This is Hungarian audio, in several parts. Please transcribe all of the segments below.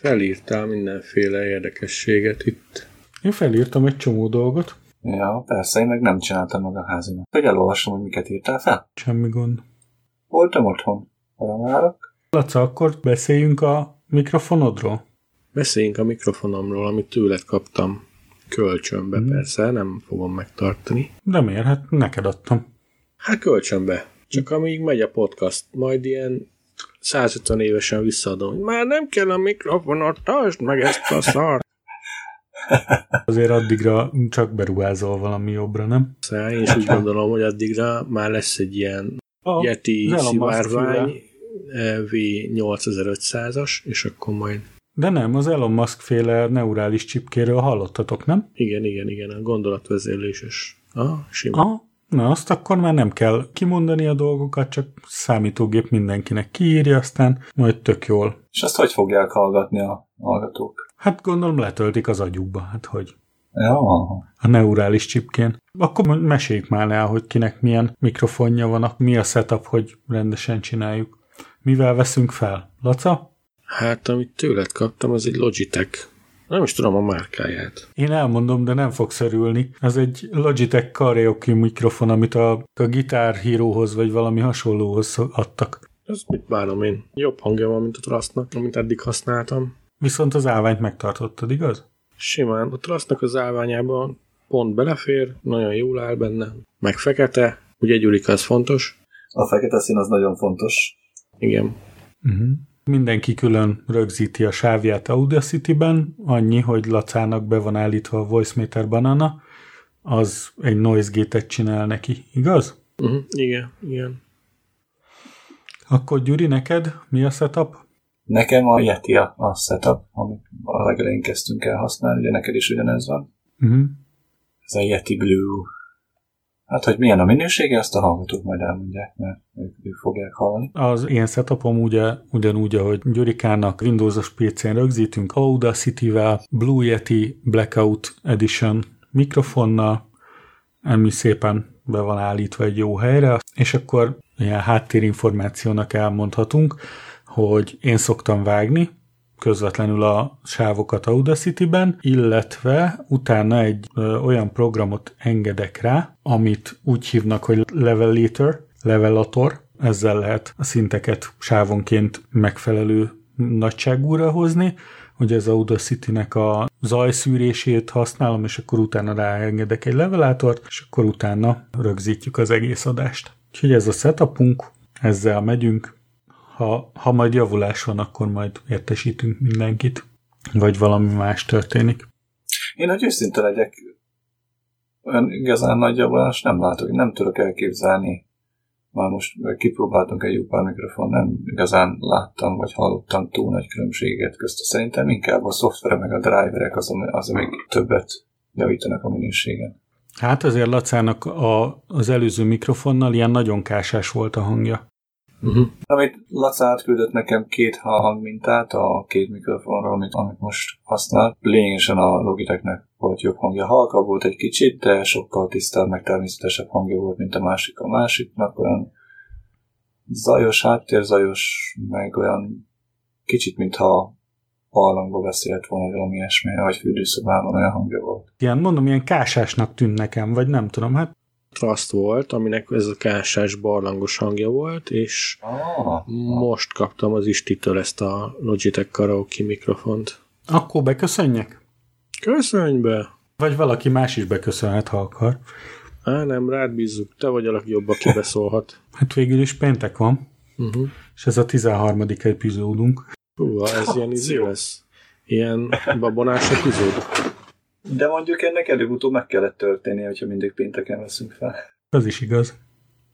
Felírtál mindenféle érdekességet itt. Én felírtam egy csomó dolgot. Ja, persze, én meg nem csináltam meg a házimat. Hogy elolvasom, hogy miket írtál fel? Semmi gond. Voltam otthon. Valamárok? Laca, akkor beszéljünk a mikrofonodról? Beszéljünk a mikrofonomról, amit tőled kaptam kölcsönbe, Mhm. persze, nem fogom megtartani. De miért? Hát neked adtam. Hát kölcsönbe. Csak amíg megy a podcast, majd ilyen 150 évesen visszaadom, hogy már nem kell a mikrofonot, tartsd meg ezt a szart. Azért addigra csak beruházol valami jobbra, nem? Szóval én is úgy gondolom, hogy addigra már lesz egy ilyen A, Yeti szivárvány eh, V8500-as, és akkor majd De nem, az Elon Musk féle neurális csipkéről hallottatok, nem? igen, igen, igen, a gondolatvezérléses. Ah, sima. Aha. Na, azt akkor már nem kell kimondani a dolgokat, csak számítógép mindenkinek kiírja, aztán majd tök jól. És azt hogy fogják hallgatni a hallgatók? Hát gondolom letöltik az agyukba, hát hogy Ja, a neurális csipkén. Akkor meséljük már el, hogy kinek milyen mikrofonja van, mi a setup, hogy rendesen csináljuk. Mivel veszünk fel? Laca? Hát, amit tőled kaptam, az egy Logitech. Nem is tudom a márkáját. Én elmondom, de nem fogsz örülni. Ez egy Logitech karaoke mikrofon, amit a, a Guitar Hero-hoz vagy valami hasonlóhoz adtak. Ez mit bánom én? Jobb hangja van, mint a Trustnak, amit eddig használtam. Viszont az állványt megtartottad, igaz? Simán. A Trustnak az állványában pont belefér, nagyon jól áll benne. Meg fekete, ugye Gyurika, az fontos. a fekete szín az nagyon fontos. Igen. Uh-huh. Mindenki külön rögzíti a sávját Audacity-ben, annyi, hogy Lacának be van állítva a VoiceMeter Banana, az egy noise gate-et csinál neki, igaz? Uh-huh. Igen, igen. Akkor Gyuri, neked mi a setup? Nekem a Yeti a, a setup, amit a legelején kezdtünk el használni, ugye neked is ugyanez van. Uh-huh. Ez a Yeti Blue. Hát, hogy milyen a minősége, azt a hallgatók majd elmondják, mert ők, ők fogják hallani. Az én setupom ugye, ugyanúgy, ahogy Gyurikának Windows-os PC-n rögzítünk Audacity-vel, Blue Yeti Blackout Edition mikrofonnal, ami szépen be van állítva egy jó helyre, és akkor ilyen háttérinformációnak elmondhatunk, hogy én szoktam vágni, közvetlenül a sávokat Audacity-ben, illetve utána egy ö, olyan programot engedek rá, amit úgy hívnak, hogy levelator, levelator, ezzel lehet a szinteket sávonként megfelelő nagyságúra hozni, hogy az Audacity-nek a zajszűrését használom, és akkor utána ráengedek egy levelátort, és akkor utána rögzítjük az egész adást. Úgyhogy ez a setupunk, ezzel megyünk, ha, ha majd javulás van, akkor majd értesítünk mindenkit, vagy valami más történik. Én, hogy őszinte legyek, olyan igazán nagy javulást nem látok, nem tudok elképzelni. Már most kipróbáltunk egy jó pár mikrofon, nem igazán láttam, vagy hallottam túl nagy különbséget közte. Szerintem inkább a szoftver meg a driverek az, az amik többet javítanak a minőségen. Hát azért Lacának a, az előző mikrofonnal ilyen nagyon kásás volt a hangja. Uh-huh. Amit Laca átküldött nekem két hangmintát a két mikrofonról, amit, amit most használ. Lényegesen a Logitechnek volt jobb hangja. Halkabb volt egy kicsit, de sokkal tisztább, meg természetesebb hangja volt, mint a másik. A másiknak olyan zajos, háttérzajos, meg olyan kicsit, mintha hallangba beszélt volna, vagy valami ilyesmi, vagy fürdőszobában olyan hangja volt. Ilyen, mondom, ilyen kásásnak tűnt nekem, vagy nem tudom, hát Trust volt, aminek ez a kásás barlangos hangja volt, és Ah, most kaptam az Istitől ezt a Logitech karaoke mikrofont. akkor beköszönjek? Köszönj be! Vagy valaki más is beköszönhet, ha akar. Á, nem, rád bízzuk, te vagy a legjobb, aki beszólhat. Hát végül is péntek van, Uh-huh. és ez a 13. epizódunk. Hú, ez ilyen izé lesz. Ilyen babonás epizód. De mondjuk ennek előbb-utóbb meg kellett történnie, hogyha mindig pénteken veszünk fel. Az is igaz.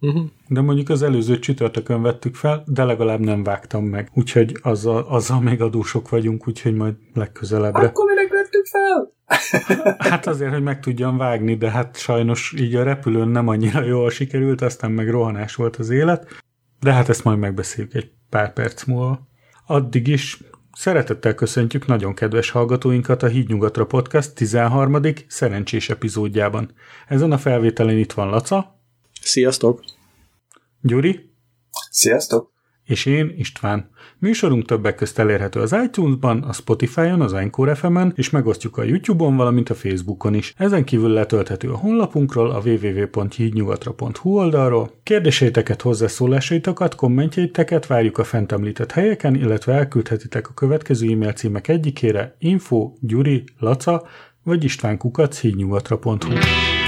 Uh-huh. De mondjuk az előző csütörtökön vettük fel, de legalább nem vágtam meg. Úgyhogy azzal, azzal még adósok vagyunk, úgyhogy majd legközelebbre. Akkor minek vettük fel? Hát azért, hogy meg tudjam vágni, de hát sajnos így a repülőn nem annyira jól sikerült, aztán meg rohanás volt az élet. De hát ezt majd megbeszéljük egy pár perc múlva. Addig is szeretettel köszöntjük nagyon kedves hallgatóinkat a Hídnyugatra Podcast 13. szerencsés epizódjában. Ezen a felvételen itt van Laca, Sziasztok! Gyuri Sziasztok! És én István. Műsorunk többek közt elérhető az iTunes-ban, a Spotify-on, az Encore FM-en, és megosztjuk a YouTube-on, valamint a Facebookon is. Ezen kívül letölthető a honlapunkról, a www.hídnyugatra.hu oldalról. Kérdéseiteket, hozzászólásaitokat, kommentjeiteket várjuk a fent említett helyeken, illetve elküldhetitek a következő e-mail címek egyikére info, gyuri, laca, vagy istvánkukac hídnyugatra.hu.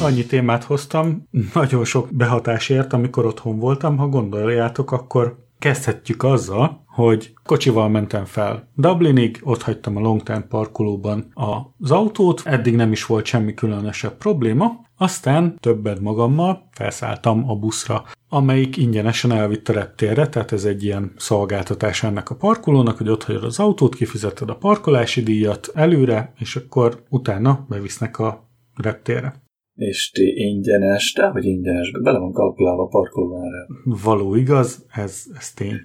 annyi témát hoztam, nagyon sok behatásért, amikor otthon voltam. Ha gondoljátok, akkor kezdhetjük azzal, hogy kocsival mentem fel Dublinig, ott hagytam a Longtime parkolóban az autót, eddig nem is volt semmi különösebb probléma, aztán többet magammal felszálltam a buszra, amelyik ingyenesen elvitt a reptérre, tehát ez egy ilyen szolgáltatás ennek a parkolónak, hogy ott hagyod az autót, kifizeted a parkolási díjat előre, és akkor utána bevisznek a reptérre. És ti ingyenes, de hogy ingyenes, bele van kalkulálva a parkolóára. Való igaz, ez, ez tény.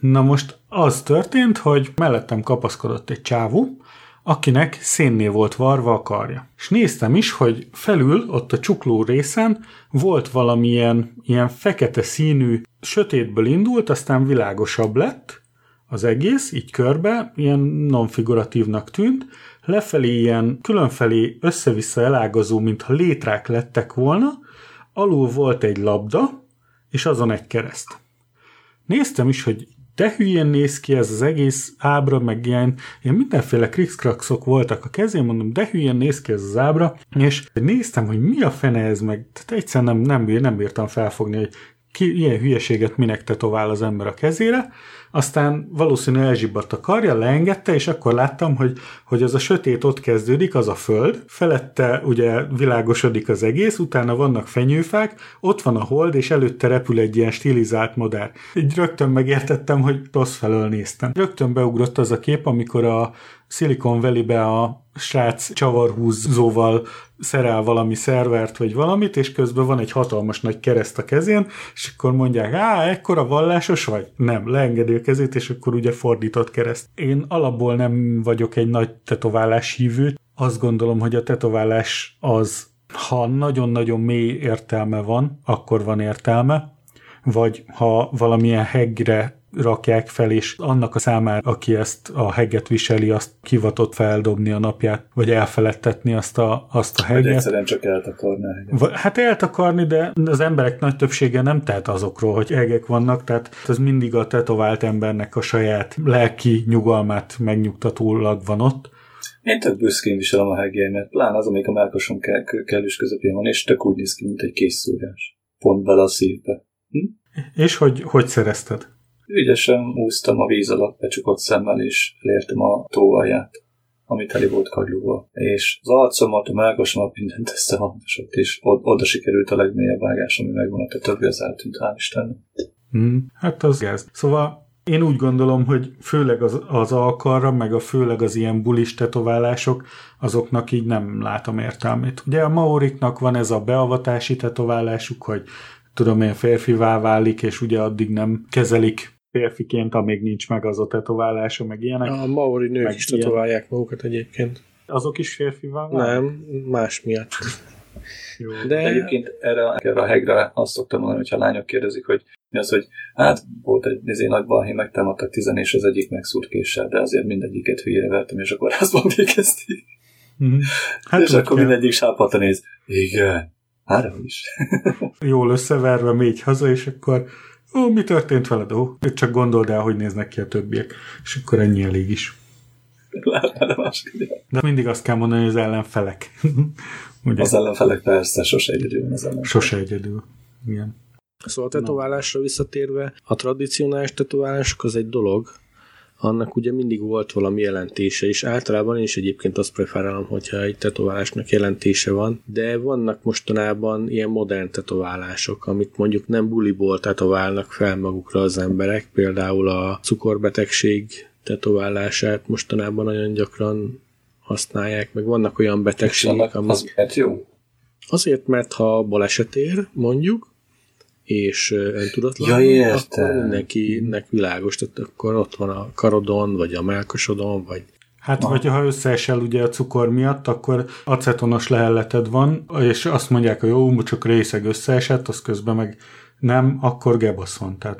Na most az történt, hogy mellettem kapaszkodott egy csávó, akinek szénné volt varva a karja. És néztem is, hogy felül, ott a csukló részen volt valamilyen ilyen fekete színű, sötétből indult, aztán világosabb lett az egész, így körbe, ilyen non-figuratívnak tűnt, lefelé ilyen különfelé össze-vissza elágazó, mintha létrák lettek volna, alul volt egy labda, és azon egy kereszt. Néztem is, hogy de hülyén néz ki ez az egész ábra, meg ilyen, ilyen mindenféle krikszkrakszok voltak a kezén, mondom, de hülyén néz ki ez az ábra, és néztem, hogy mi a fene ez meg, tehát egyszerűen nem, nem, nem bírtam felfogni, hogy ki ilyen hülyeséget minek tetovál az ember a kezére, aztán valószínűleg elzsibbadt a karja, leengedte, és akkor láttam, hogy, hogy az a sötét ott kezdődik, az a föld, felette ugye világosodik az egész, utána vannak fenyőfák, ott van a hold, és előtte repül egy ilyen stilizált modern. Így rögtön megértettem, hogy rossz felől néztem. Rögtön beugrott az a kép, amikor a Silicon Valley-be a srác csavarhúzóval szerel valami szervert, vagy valamit, és közben van egy hatalmas nagy kereszt a kezén, és akkor mondják, á, ekkora vallásos vagy? Nem, leengedi a kezét, és akkor ugye fordított kereszt. Én alapból nem vagyok egy nagy tetoválás hívő, azt gondolom, hogy a tetoválás az, ha nagyon-nagyon mély értelme van, akkor van értelme, vagy ha valamilyen hegre rakják fel, és annak a számára, aki ezt a heget viseli, azt kivatott feldobni a napját, vagy elfeledtetni azt a, azt a heget. Vagy egyszerűen csak eltakarni a heget. Hát eltakarni, de az emberek nagy többsége nem tehet azokról, hogy hegek vannak, tehát ez mindig a tetovált embernek a saját lelki nyugalmát megnyugtatólag van ott. Én tök büszkén viselem a hegeimet, pláne az, amelyik a melkosom kellős közepén van, és tök úgy néz ki, mint egy készszúrás. Pont bele a szívbe. Hm? És hogy, hogy szerezted? Ügyesen úsztam a víz alatt becsukott szemmel, és elértem a tó alját, ami teli volt kagylóval. És az arcomat, a melkasomat mindent összehangosott, és oda sikerült a legmélyebb vágás, ami megvan, a többi az eltűnt, hál' Istennek. Hmm, hát az gáz. Szóval én úgy gondolom, hogy főleg az, az alkarra, meg a főleg az ilyen bulis tetoválások, azoknak így nem látom értelmét. Ugye a maoriknak van ez a beavatási tetoválásuk, hogy tudom én férfivá válik, és ugye addig nem kezelik férfiként, amíg nincs meg az a tetoválása, meg ilyenek. A maori nők meg is ilyen. tetoválják magukat egyébként. Azok is férfivá válnak? Nem, más miatt. Jó. De... De egyébként erre, erre a hegre azt szoktam mondani, hogyha a lányok kérdezik, hogy mi az, hogy hát volt egy izé nagy balhé, megtámadtak tizen, és az egyik megszúrt késsel, de azért mindegyiket hülyére vertem, és akkor házban végezték. Mm-hmm. Hát és akkor kell. mindegyik sápata néz. Igen, három is. Jól összeverve mégy haza, és akkor ó, mi történt veled? Ó, csak gondold el, hogy néznek ki a többiek. És akkor ennyi elég is. De mindig azt kell mondani, hogy az ellenfelek. Ugye? Az ellenfelek persze, sose egyedül az ellenfelek. Sose egyedül, igen. Szóval a tetoválásra visszatérve, a tradicionális tetoválások az egy dolog, annak ugye mindig volt valami jelentése, és általában én is egyébként azt preferálom, hogyha egy tetoválásnak jelentése van, de vannak mostanában ilyen modern tetoválások, amit mondjuk nem buliból tetoválnak fel magukra az emberek, például a cukorbetegség tetoválását mostanában nagyon gyakran használják, meg vannak olyan betegségek, amik... Az jó? Azért, mert ha baleset ér, mondjuk, és öntudatlan, ja, akkor mindenkinek világos, tehát akkor ott van a karodon, vagy a melkosodon, vagy Hát, vagy ha összeesel ugye a cukor miatt, akkor acetonos lehelleted van, és azt mondják, hogy jó, csak részeg összeesett, az közben meg nem, akkor gebasz van. Tehát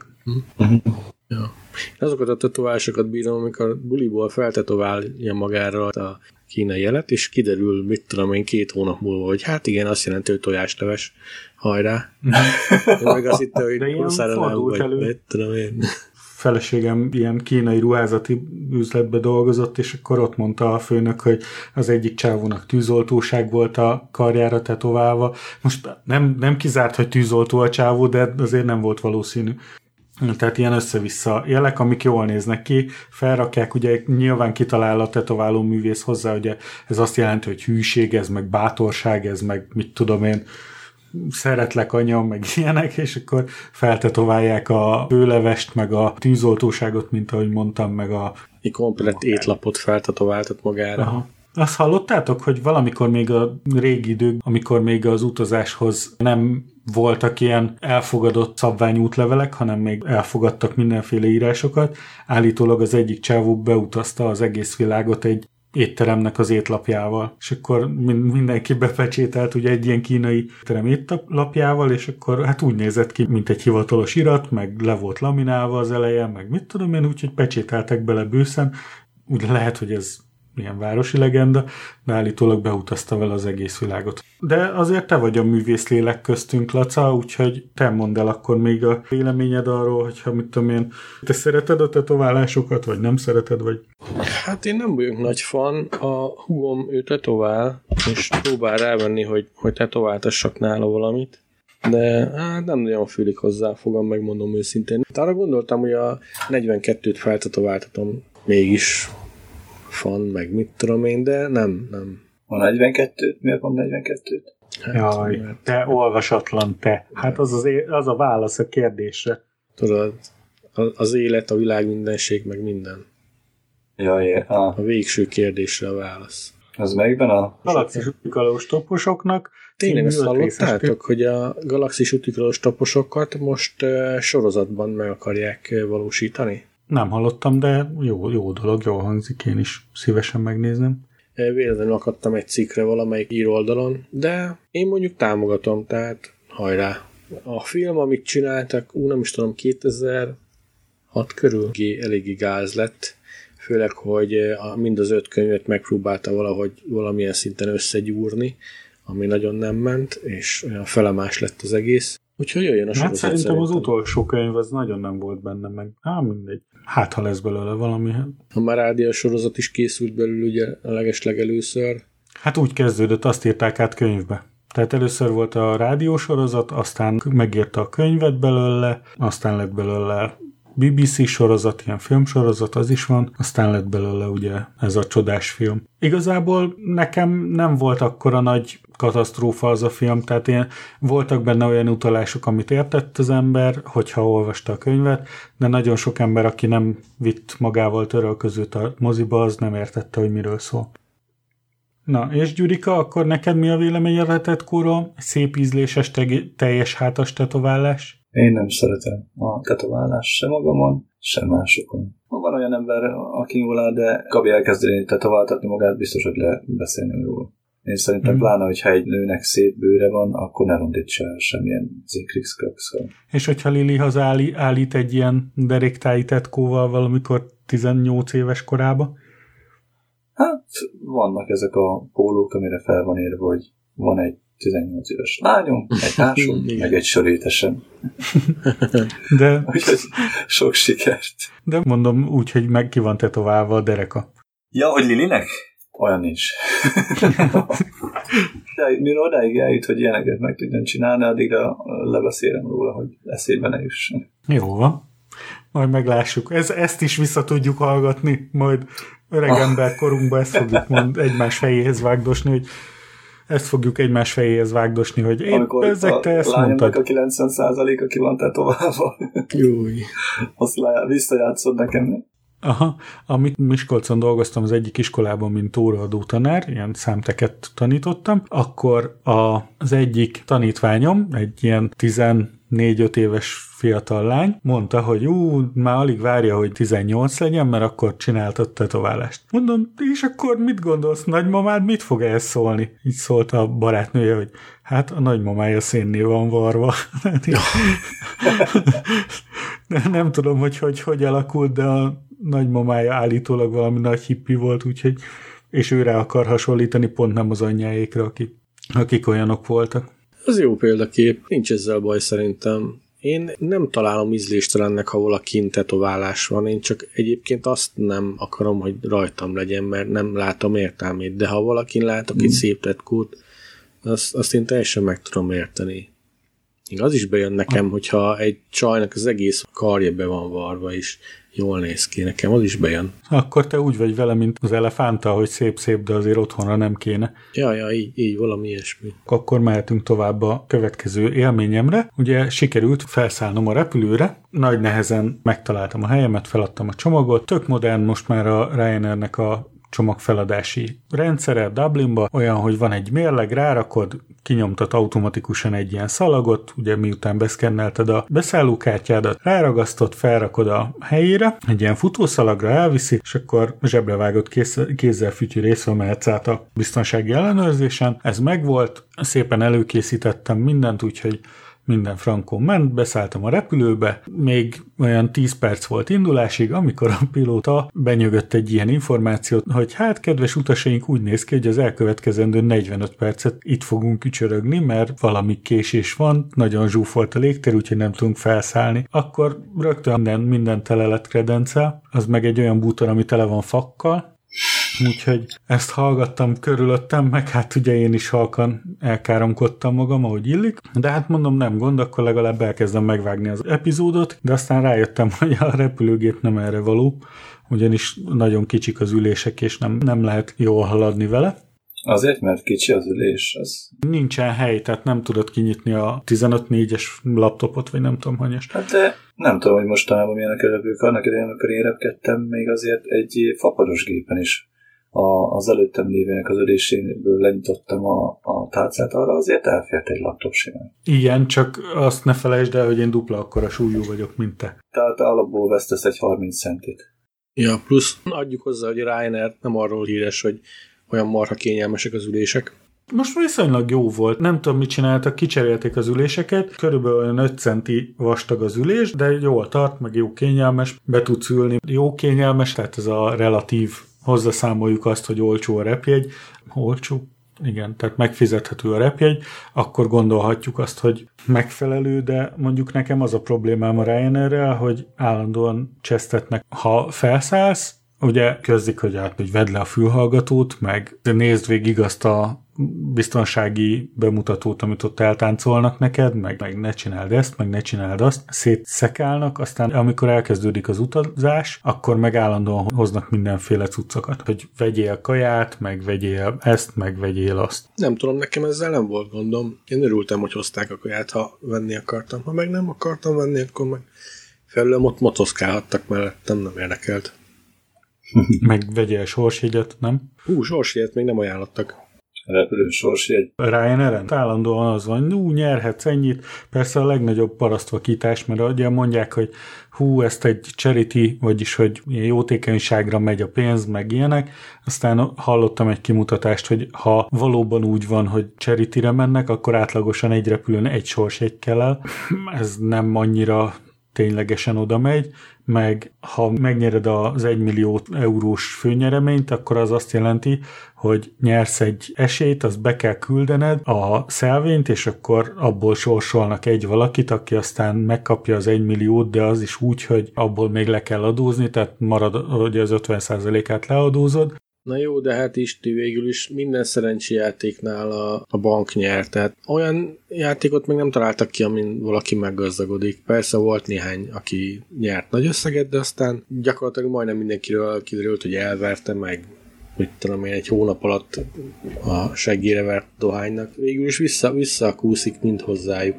Ja. Azokat a tetoválásokat bírom, amikor buliból feltetoválja magára a kínai jelet, és kiderül, mit tudom én, két hónap múlva, hogy hát igen, azt jelenti, hogy tojásleves, hajrá. Én meg azt hittem, hogy De ilyen fordult vagy, elő. mit tudom én. feleségem ilyen kínai ruházati üzletbe dolgozott, és akkor ott mondta a főnök, hogy az egyik csávónak tűzoltóság volt a karjára tetoválva. Most nem, nem kizárt, hogy tűzoltó a csávó, de azért nem volt valószínű. Tehát ilyen össze-vissza jelek, amik jól néznek ki, felrakják, ugye nyilván kitalál a tetováló művész hozzá, ugye ez azt jelenti, hogy hűség, ez meg bátorság, ez meg mit tudom én, szeretlek anya, meg ilyenek, és akkor feltetoválják a főlevest, meg a tűzoltóságot, mint ahogy mondtam, meg a... Egy komplett étlapot feltetováltat magára. Aha. Azt hallottátok, hogy valamikor még a régi idők, amikor még az utazáshoz nem voltak ilyen elfogadott szabványú útlevelek, hanem még elfogadtak mindenféle írásokat. Állítólag az egyik csávó beutazta az egész világot egy étteremnek az étlapjával, és akkor min- mindenki bepecsételt ugye egy ilyen kínai étterem étlapjával, és akkor hát úgy nézett ki, mint egy hivatalos irat, meg le volt laminálva az eleje, meg mit tudom én, úgyhogy pecsételtek bele bőszen, úgy lehet, hogy ez ilyen városi legenda, de állítólag beutazta vele az egész világot. De azért te vagy a művész lélek köztünk, Laca, úgyhogy te mondd el akkor még a véleményed arról, hogyha mit tudom én, te szereted a tetoválásokat, vagy nem szereted, vagy... Hát én nem vagyok nagy fan. A hugom ő tetovál, és próbál rávenni, hogy, hogy tetováltassak nála valamit. De hát nem nagyon fülik hozzá, fogom megmondom őszintén. Hát arra gondoltam, hogy a 42-t feltetováltatom mégis fan, meg mit tudom én, de nem, nem. A 42 Miért van 42-t? Hát, Jaj, mert te olvasatlan te. Hát az, az, é- az a válasz a kérdésre. tudod, a- az élet, a világ mindenség, meg minden. Jaj, ah, A végső kérdésre a válasz. az melyikben a... Galaxis utikalós toposoknak Tényleg részes hallottátok, hogy a galaxis utikrós taposokat most uh, sorozatban meg akarják uh, valósítani? Nem hallottam, de jó, jó dolog, jól hangzik, én is szívesen megnézem. Véletlenül akadtam egy cikkre valamelyik íroldalon, de én mondjuk támogatom, tehát hajrá. A film, amit csináltak, ú, nem is tudom, 2006 körül Gé- eléggé gáz lett, főleg, hogy a- mind az öt könyvet megpróbálta valahogy valamilyen szinten összegyúrni, ami nagyon nem ment, és olyan felemás lett az egész. Úgyhogy jöjjön a Hát sorozat szerintem az utolsó könyv az nagyon nem volt benne meg. Á, mindegy. Hát, ha lesz belőle valami. A Marádia sorozat is készült belül ugye a legeslegelőször. Hát úgy kezdődött, azt írták át könyvbe. Tehát először volt a rádiósorozat, aztán megírta a könyvet belőle, aztán lett belőle BBC sorozat, ilyen filmsorozat, az is van, aztán lett belőle ugye ez a csodás film. Igazából nekem nem volt akkora nagy katasztrófa az a film, tehát ilyen, voltak benne olyan utalások, amit értett az ember, hogyha olvasta a könyvet, de nagyon sok ember, aki nem vitt magával törölközőt a moziba, az nem értette, hogy miről szól. Na, és Gyurika, akkor neked mi a véleményed a tetkóról? Szép ízléses, teljes hátas tetoválás? Én nem szeretem a tetoválást se magamon, se másokon. Van olyan ember, aki jól áll, de Gabi elkezdeni tetováltatni magát, biztos, hogy le beszélni róla. Én szerintem mm. pláne, hogyha egy nőnek szép bőre van, akkor ne rondítsa el semmilyen zikrix És hogyha Lili hazállít állít egy ilyen deréktáji tetkóval valamikor 18 éves korába? Hát, vannak ezek a pólók, amire fel van írva, hogy van egy 18 éves lányom, egy társam, meg egy sörétesem. De, Úgyhogy sok sikert. de mondom úgy, hogy meg ki van tetoválva a dereka. Ja, hogy Lilinek? Olyan nincs. de mire odáig eljut, hogy ilyeneket meg tudjon csinálni, addigra lebeszélem róla, hogy eszébe ne jusson. Jó van. Majd meglássuk. Ez, ezt is vissza tudjuk hallgatni, majd öreg ember korunkban ezt fogjuk mond, egymás fejéhez vágdosni, hogy ezt fogjuk egymás fejéhez vágdosni, hogy én Amikor ezek te ezt mondtad. a 90%-a ki van tetoválva. Júj. Azt le, visszajátszod nekem. Aha, amit Miskolcon dolgoztam az egyik iskolában, mint óraadó tanár, ilyen számteket tanítottam, akkor a, az egyik tanítványom, egy ilyen tizen 4-5 éves fiatal lány, mondta, hogy ú, már alig várja, hogy 18 legyen, mert akkor csináltat tetoválást. Mondom, és akkor mit gondolsz, nagymamád mit fog ehhez szólni? Így szólt a barátnője, hogy hát a nagymamája szénné van varva. nem, nem tudom, hogy, hogy hogy alakult, de a nagymamája állítólag valami nagy hippi volt, úgyhogy és őre akar hasonlítani, pont nem az anyjáékra, akik, akik olyanok voltak. Az jó példakép, nincs ezzel baj szerintem. Én nem találom ízléstelennek, ha valakin tetoválás van, én csak egyébként azt nem akarom, hogy rajtam legyen, mert nem látom értelmét, de ha valakin látok mm. egy szép tetkót, azt, azt én teljesen meg tudom érteni. Még az is bejön nekem, hogyha egy csajnak az egész karja be van varva, és jól néz ki, nekem az is bejön. Akkor te úgy vagy vele, mint az elefánta, hogy szép-szép, de azért otthonra nem kéne. Ja, ja, így, így valami ilyesmi. Akkor mehetünk tovább a következő élményemre. Ugye sikerült felszállnom a repülőre, nagy nehezen megtaláltam a helyemet, feladtam a csomagot, tök modern most már a Ryanairnek a csomagfeladási rendszere Dublinba, olyan, hogy van egy mérleg, rárakod, kinyomtat automatikusan egy ilyen szalagot, ugye miután beszkennelted a beszállókártyádat, ráragasztod, felrakod a helyére, egy ilyen futószalagra elviszi, és akkor zsebre vágott kéz, kézzel fütyűrészve mehetsz át a biztonsági ellenőrzésen. Ez megvolt, szépen előkészítettem mindent, úgyhogy minden frankon ment, beszálltam a repülőbe, még olyan 10 perc volt indulásig, amikor a pilóta benyögött egy ilyen információt, hogy hát kedves utasaink úgy néz ki, hogy az elkövetkezendő 45 percet itt fogunk kücsörögni, mert valami késés van, nagyon zsúfolt a légtér, úgyhogy nem tudunk felszállni. Akkor rögtön minden, minden tele lett kredencel, az meg egy olyan bútor, ami tele van fakkal, Úgyhogy ezt hallgattam körülöttem, meg hát ugye én is halkan elkáromkodtam magam, ahogy illik. De hát mondom, nem gond, akkor legalább elkezdem megvágni az epizódot, de aztán rájöttem, hogy a repülőgép nem erre való, ugyanis nagyon kicsik az ülések, és nem, nem lehet jól haladni vele. Azért, mert kicsi az ülés. Az... Nincsen hely, tehát nem tudod kinyitni a 15-4-es laptopot, vagy nem tudom, hanyas. Hát de nem tudom, hogy mostanában milyenek a repülők. Annak idején, amikor én repkedtem, még azért egy fapados gépen is a, az előttem lévének az üléséből lenyitottam a, a tárcát, arra azért elfért egy laptop simán. Igen, csak azt ne felejtsd el, hogy én dupla akkora súlyú vagyok, mint te. Tehát alapból vesztesz egy 30 centit. Ja, plusz adjuk hozzá, hogy Ryanair nem arról híres, hogy olyan marha kényelmesek az ülések. Most viszonylag jó volt. Nem tudom, mit csináltak, kicserélték az üléseket. Körülbelül olyan 5 centi vastag az ülés, de jól tart, meg jó kényelmes. Be tudsz ülni. Jó kényelmes, tehát ez a relatív hozzaszámoljuk azt, hogy olcsó a repjegy, olcsó, igen, tehát megfizethető a repjegy, akkor gondolhatjuk azt, hogy megfelelő, de mondjuk nekem az a problémám a Ryanair-rel, hogy állandóan csesztetnek. Ha felszállsz, ugye közdik, hogy hát, hogy vedd le a fülhallgatót, meg nézd végig azt a biztonsági bemutatót, amit ott eltáncolnak neked, meg, meg ne csináld ezt, meg ne csináld azt, szétszekálnak, aztán amikor elkezdődik az utazás, akkor meg állandóan hoznak mindenféle cuccokat, hogy vegyél kaját, meg vegyél ezt, meg vegyél azt. Nem tudom, nekem ezzel nem volt gondom. Én örültem, hogy hozták a kaját, ha venni akartam. Ha meg nem akartam venni, akkor meg felülem ott motoszkálhattak mellettem, nem érdekelt. meg vegyél sorsjegyet, nem? Hú, sorsjegyet még nem ajánlottak repülő sorsjegy. Ryanair-en állandóan az van, hú, nyerhetsz ennyit. Persze a legnagyobb parasztvakítás, mert ugye mondják, hogy hú, ezt egy charity, vagyis hogy ilyen jótékonyságra megy a pénz, meg ilyenek. Aztán hallottam egy kimutatást, hogy ha valóban úgy van, hogy charity mennek, akkor átlagosan egy repülőn egy sorsjegy kell el. Ez nem annyira ténylegesen oda megy, meg ha megnyered az 1 millió eurós főnyereményt, akkor az azt jelenti, hogy nyersz egy esélyt, azt be kell küldened a szelvényt, és akkor abból sorsolnak egy valakit, aki aztán megkapja az 1 milliót, de az is úgy, hogy abból még le kell adózni, tehát marad, hogy az 50%-át leadózod, Na jó, de hát is végül is minden szerencséjátéknál a, a bank nyert. Tehát olyan játékot még nem találtak ki, amin valaki meggazdagodik. Persze volt néhány, aki nyert nagy összeget, de aztán gyakorlatilag majdnem mindenkiről kiderült, hogy elverte meg mit tudom én, egy hónap alatt a seggére vert dohánynak. Végül is vissza, visszakúszik mind hozzájuk.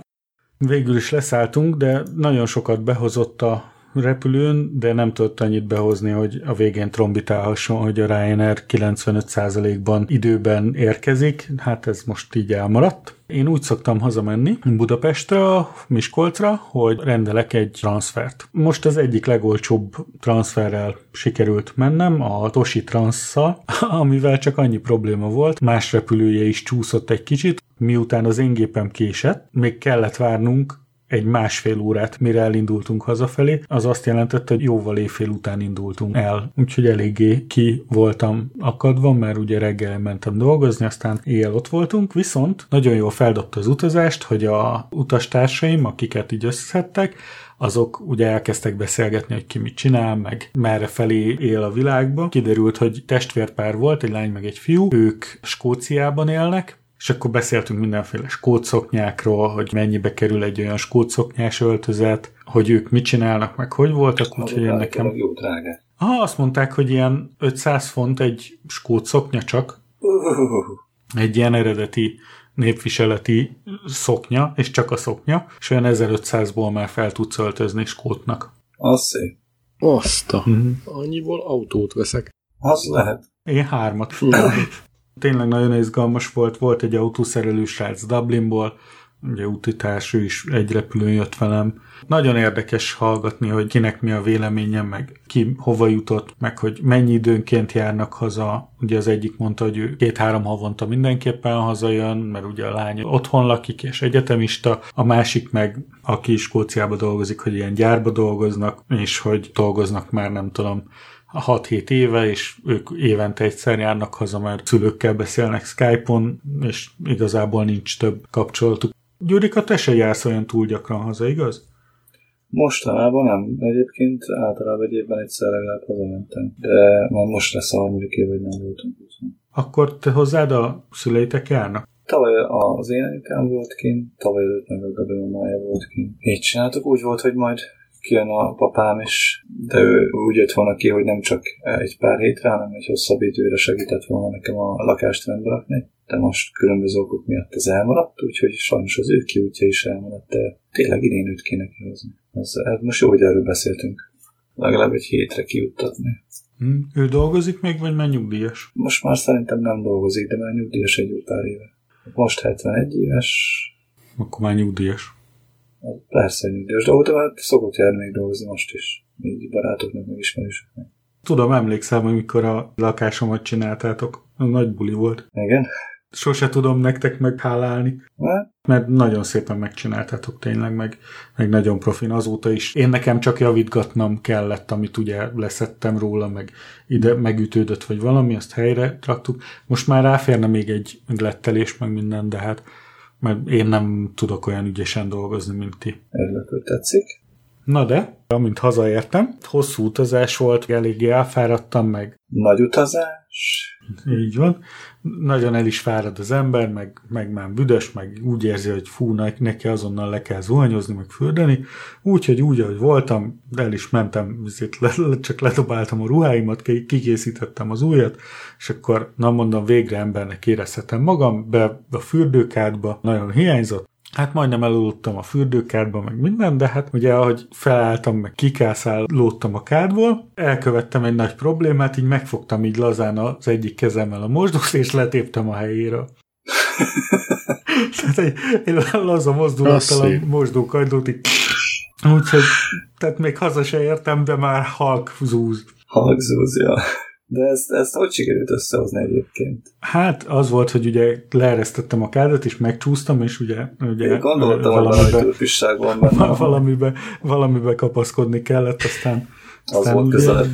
Végül is leszálltunk, de nagyon sokat behozott a repülőn, de nem tudott annyit behozni, hogy a végén trombitálhasson, hogy a Ryanair 95%-ban időben érkezik. Hát ez most így elmaradt. Én úgy szoktam hazamenni Budapestre, Miskolcra, hogy rendelek egy transfert. Most az egyik legolcsóbb transferrel sikerült mennem, a Toshi Transszal, amivel csak annyi probléma volt, más repülője is csúszott egy kicsit, miután az én gépem késett, még kellett várnunk egy másfél órát, mire elindultunk hazafelé, az azt jelentette, hogy jóval éjfél után indultunk el. Úgyhogy eléggé ki voltam akadva, mert ugye reggel mentem dolgozni, aztán éjjel ott voltunk, viszont nagyon jól feldobta az utazást, hogy a utastársaim, akiket így összeszedtek, azok ugye elkezdtek beszélgetni, hogy ki mit csinál, meg merre felé él a világba. Kiderült, hogy testvérpár volt, egy lány meg egy fiú, ők Skóciában élnek, és akkor beszéltünk mindenféle skótszoknyákról, hogy mennyibe kerül egy olyan skótszoknyás öltözet, hogy ők mit csinálnak, meg hogy voltak, úgyhogy én nekem... Jó drága. Ah, azt mondták, hogy ilyen 500 font egy skótszoknya csak. Uh, Egy ilyen eredeti népviseleti szoknya, és csak a szoknya, és olyan 1500-ból már fel tudsz öltözni skótnak. az szép. Azt a... Mhm. Annyiból autót veszek. Az lehet. Én hármat. Tényleg nagyon izgalmas volt, volt egy autószerelő srác Dublinból, ugye útitárs, ő is egy repülőn jött velem. Nagyon érdekes hallgatni, hogy kinek mi a véleménye, meg ki hova jutott, meg hogy mennyi időnként járnak haza. Ugye az egyik mondta, hogy ő két-három havonta mindenképpen hazajön, mert ugye a lány otthon lakik és egyetemista, a másik meg, aki Skóciába dolgozik, hogy ilyen gyárba dolgoznak, és hogy dolgoznak már nem tudom, 6-7 éve, és ők évente egyszer járnak haza, mert szülőkkel beszélnek Skype-on, és igazából nincs több kapcsolatuk. Gyurika, te se jársz olyan túl gyakran haza, igaz? Mostanában nem. Egyébként általában egy évben egyszer legalább hazamentem. De már most lesz a harmadik év, hogy nem voltunk. otthon. Akkor te hozzád a szüleitek járnak? Tavaly az én anyukám volt kint, tavaly előtt meg a Gabi volt kint. Így csináltuk, úgy volt, hogy majd kijön a papám is, de ő úgy jött volna ki, hogy nem csak egy pár hétre, hanem egy hosszabb időre segített volna nekem a lakást rendbe rakni. De most különböző okok miatt ez elmaradt, úgyhogy sajnos az ő kiútja is elmaradt, de tényleg idén őt kéne kihozni. Ez, ez most jó, hogy erről beszéltünk. Legalább egy hétre kiuttatni. Hm? Ő dolgozik még, vagy már nyugdíjas? Most már szerintem nem dolgozik, de már nyugdíjas egy pár éve. Most 71 éves, Akkor már nyugdíjas. Persze nyugdíjas, de oda már szokott járni még dolgozni most is. Így barátoknak, meg ismerősöknek. Tudom, emlékszem, hogy mikor a lakásomat csináltátok. Az nagy buli volt. Igen? Sose tudom nektek meghálálni. Hát, mert nagyon szépen megcsináltátok tényleg, meg, meg nagyon profin azóta is. Én nekem csak javítgatnom kellett, amit ugye leszettem róla, meg ide megütődött, vagy valami, azt helyre raktuk. Most már ráférne még egy lettelés, meg minden, de hát mert én nem tudok olyan ügyesen dolgozni, mint ti. hogy tetszik. Na de, amint hazaértem, hosszú utazás volt, eléggé elfáradtam, meg Nagy utazás. így van. Nagyon el is fárad az ember, meg, meg már büdös, meg úgy érzi, hogy fú, ne- neki azonnal le kell zuhanyozni, meg fürdeni. Úgyhogy úgy, ahogy voltam, el is mentem, le, csak ledobáltam a ruháimat, ki- kikészítettem az újat, és akkor, na mondom, végre embernek érezhetem magam, be a fürdőkádba, nagyon hiányzott, Hát majdnem eloludtam a fürdőkádba, meg minden, de hát ugye ahogy felálltam, meg kikászálódtam a kádból, elkövettem egy nagy problémát, így megfogtam így lazán az egyik kezemmel a mosdót, és letéptem a helyéről. tehát egy, egy laza Az mozdulattal a mosdókajdót így Úgyhogy, tehát még haza se értem, de már halk zúz. Halkzúzja. De ezt, ezt hogy sikerült összehozni egyébként? Hát az volt, hogy ugye leeresztettem a kádat, és megcsúsztam, és ugye, ugye Én gondoltam, hogy valami turpisság van benne. valamibe, valamibe kapaszkodni kellett, aztán, Az aztán volt ugye- közelebb.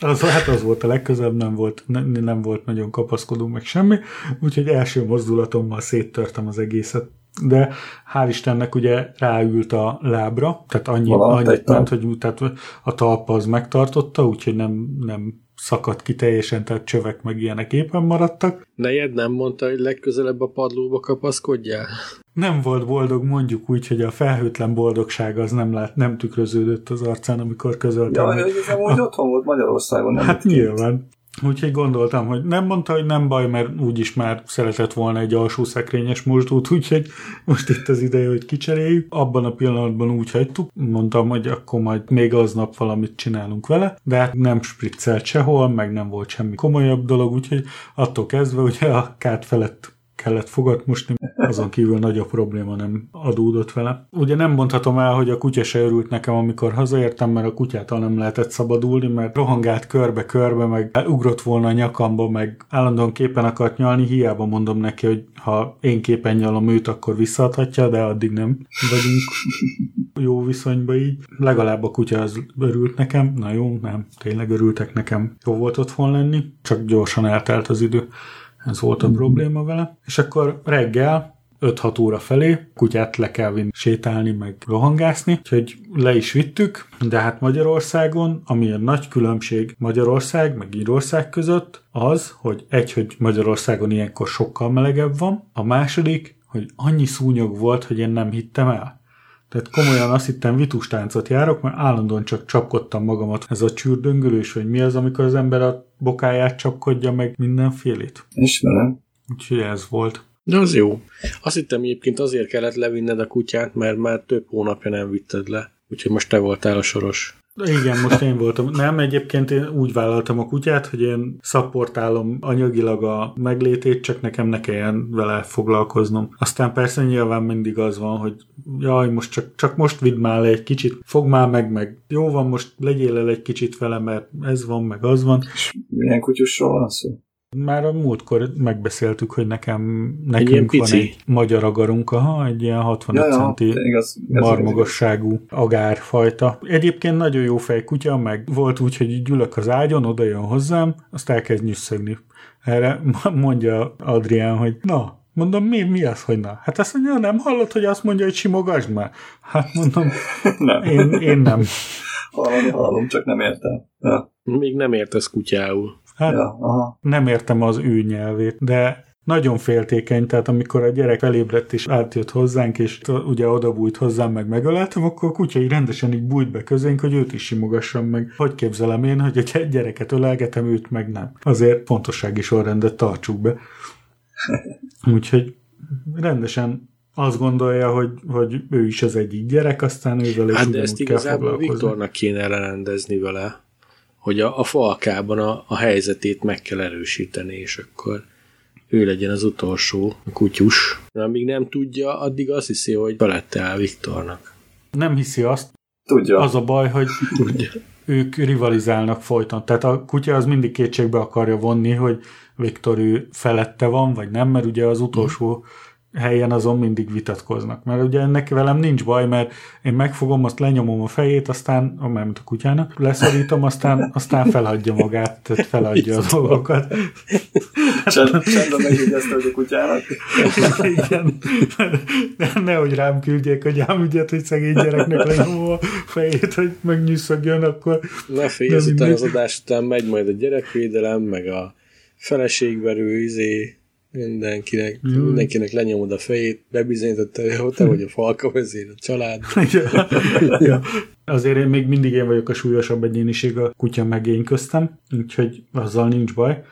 Az, hát az volt a legközelebb, nem volt, ne, nem volt nagyon kapaszkodó, meg semmi, úgyhogy első mozdulatommal széttörtem az egészet. De hál' Istennek ugye ráült a lábra, tehát annyi, annyit ment, hogy tehát a talpa az megtartotta, úgyhogy nem, nem szakadt ki teljesen, tehát csövek meg ilyenek éppen maradtak. Nejed nem mondta, hogy legközelebb a padlóba kapaszkodjál? Nem volt boldog, mondjuk úgy, hogy a felhőtlen boldogság az nem, lát, nem tükröződött az arcán, amikor közöltem. Ja, hogy- hogy ez amúgy otthon volt Magyarországon. Nem Hát nyilván. Úgyhogy gondoltam, hogy nem mondta, hogy nem baj, mert úgyis már szeretett volna egy alsó szekrényes mosdót, úgyhogy most itt az ideje, hogy kicseréljük. Abban a pillanatban úgy hagytuk, mondtam, hogy akkor majd még aznap valamit csinálunk vele, de hát nem spriccelt sehol, meg nem volt semmi komolyabb dolog, úgyhogy attól kezdve ugye a kát felett kellett fogadmosni, azon kívül nagy a probléma nem adódott vele. Ugye nem mondhatom el, hogy a kutya se örült nekem, amikor hazaértem, mert a kutyától nem lehetett szabadulni, mert rohangált körbe-körbe, meg ugrott volna a nyakamba, meg állandóan képen akart nyalni, hiába mondom neki, hogy ha én képen nyalom őt, akkor visszaadhatja, de addig nem vagyunk jó viszonyba így. Legalább a kutya az örült nekem, na jó, nem, tényleg örültek nekem. Jó volt otthon lenni, csak gyorsan eltelt az idő. Ez volt a probléma vele. És akkor reggel 5-6 óra felé kutyát le kell vinni sétálni, meg rohangászni, úgyhogy le is vittük, de hát Magyarországon, ami a nagy különbség Magyarország meg Írország között, az, hogy egy, hogy Magyarországon ilyenkor sokkal melegebb van, a második, hogy annyi szúnyog volt, hogy én nem hittem el. Tehát komolyan azt hittem vitustáncot járok, mert állandóan csak csapkodtam magamat. Ez a csürdöngölős, hogy mi az, amikor az ember a bokáját csapkodja meg mindenfélét. Ismerem. Úgyhogy ez volt. De az jó. Azt hittem egyébként azért kellett levinned a kutyát, mert már több hónapja nem vitted le. Úgyhogy most te voltál a soros. Igen, most én voltam. Nem, egyébként én úgy vállaltam a kutyát, hogy én szapportálom anyagilag a meglétét, csak nekem ne kelljen vele foglalkoznom. Aztán persze nyilván mindig az van, hogy jaj, most csak, csak most vidd már le egy kicsit, fog már meg, meg jó van, most legyél el egy kicsit vele, mert ez van, meg az van. És milyen kutyusról van szó? Már a múltkor megbeszéltük, hogy nekem nekünk van egy magyar agarunk, aha, egy ilyen 65 ja, ja, centi igaz, marmogosságú agárfajta. Egyébként nagyon jó fej kutya, meg volt úgy, hogy így ülök az ágyon, oda jön hozzám, azt elkezd nyüsszögni. Erre mondja Adrián, hogy na, Mondom, mi, mi az, hogy na? Hát azt mondja, nem hallod, hogy azt mondja, hogy simogasd már? Hát mondom, nem. Én, én nem. Hallom, hallom, csak nem értem. Ja. Még nem értesz kutyául. Hát ja, aha. nem értem az ő nyelvét, de nagyon féltékeny, tehát amikor a gyerek felébredt és átjött hozzánk, és ugye oda bújt hozzám, meg megöleltem, akkor a kutya így rendesen így bújt be közénk, hogy őt is simogassam meg. Hogy képzelem én, hogy egy gyereket ölelgetem, őt meg nem. Azért fontossági sorrendet tartsuk be. Úgyhogy rendesen azt gondolja, hogy, hogy ő is az egyik gyerek, aztán ővel is hát de ezt igazából Viktornak kéne rendezni vele hogy a, a falkában a, a helyzetét meg kell erősíteni, és akkor ő legyen az utolsó kutyus. De amíg nem tudja, addig azt hiszi, hogy felette el Viktornak. Nem hiszi azt. Tudja. Az a baj, hogy Tudja. ők rivalizálnak folyton. Tehát a kutya az mindig kétségbe akarja vonni, hogy Viktor ő felette van, vagy nem, mert ugye az utolsó mm helyen azon mindig vitatkoznak. Mert ugye ennek velem nincs baj, mert én megfogom, azt lenyomom a fejét, aztán, mert a kutyának, leszorítom, aztán, aztán feladja magát, tehát feladja a dolgokat. Csendben megjegyezte, hogy a kutyának. Igen. Nehogy rám küldjék a gyámügyet, hogy szegény gyereknek lenyomom a fejét, hogy megnyűszögjön, akkor... Ne félj, azután az adás után megy majd a gyerekvédelem, meg a feleségverő, izé, Mindenkinek, mm. mindenkinek lenyomod a fejét, bebizonyította, hogy te vagy a falka vezér, a család. ja. ja. Azért én még mindig én vagyok a súlyosabb egyéniség a kutya megény köztem, úgyhogy azzal nincs baj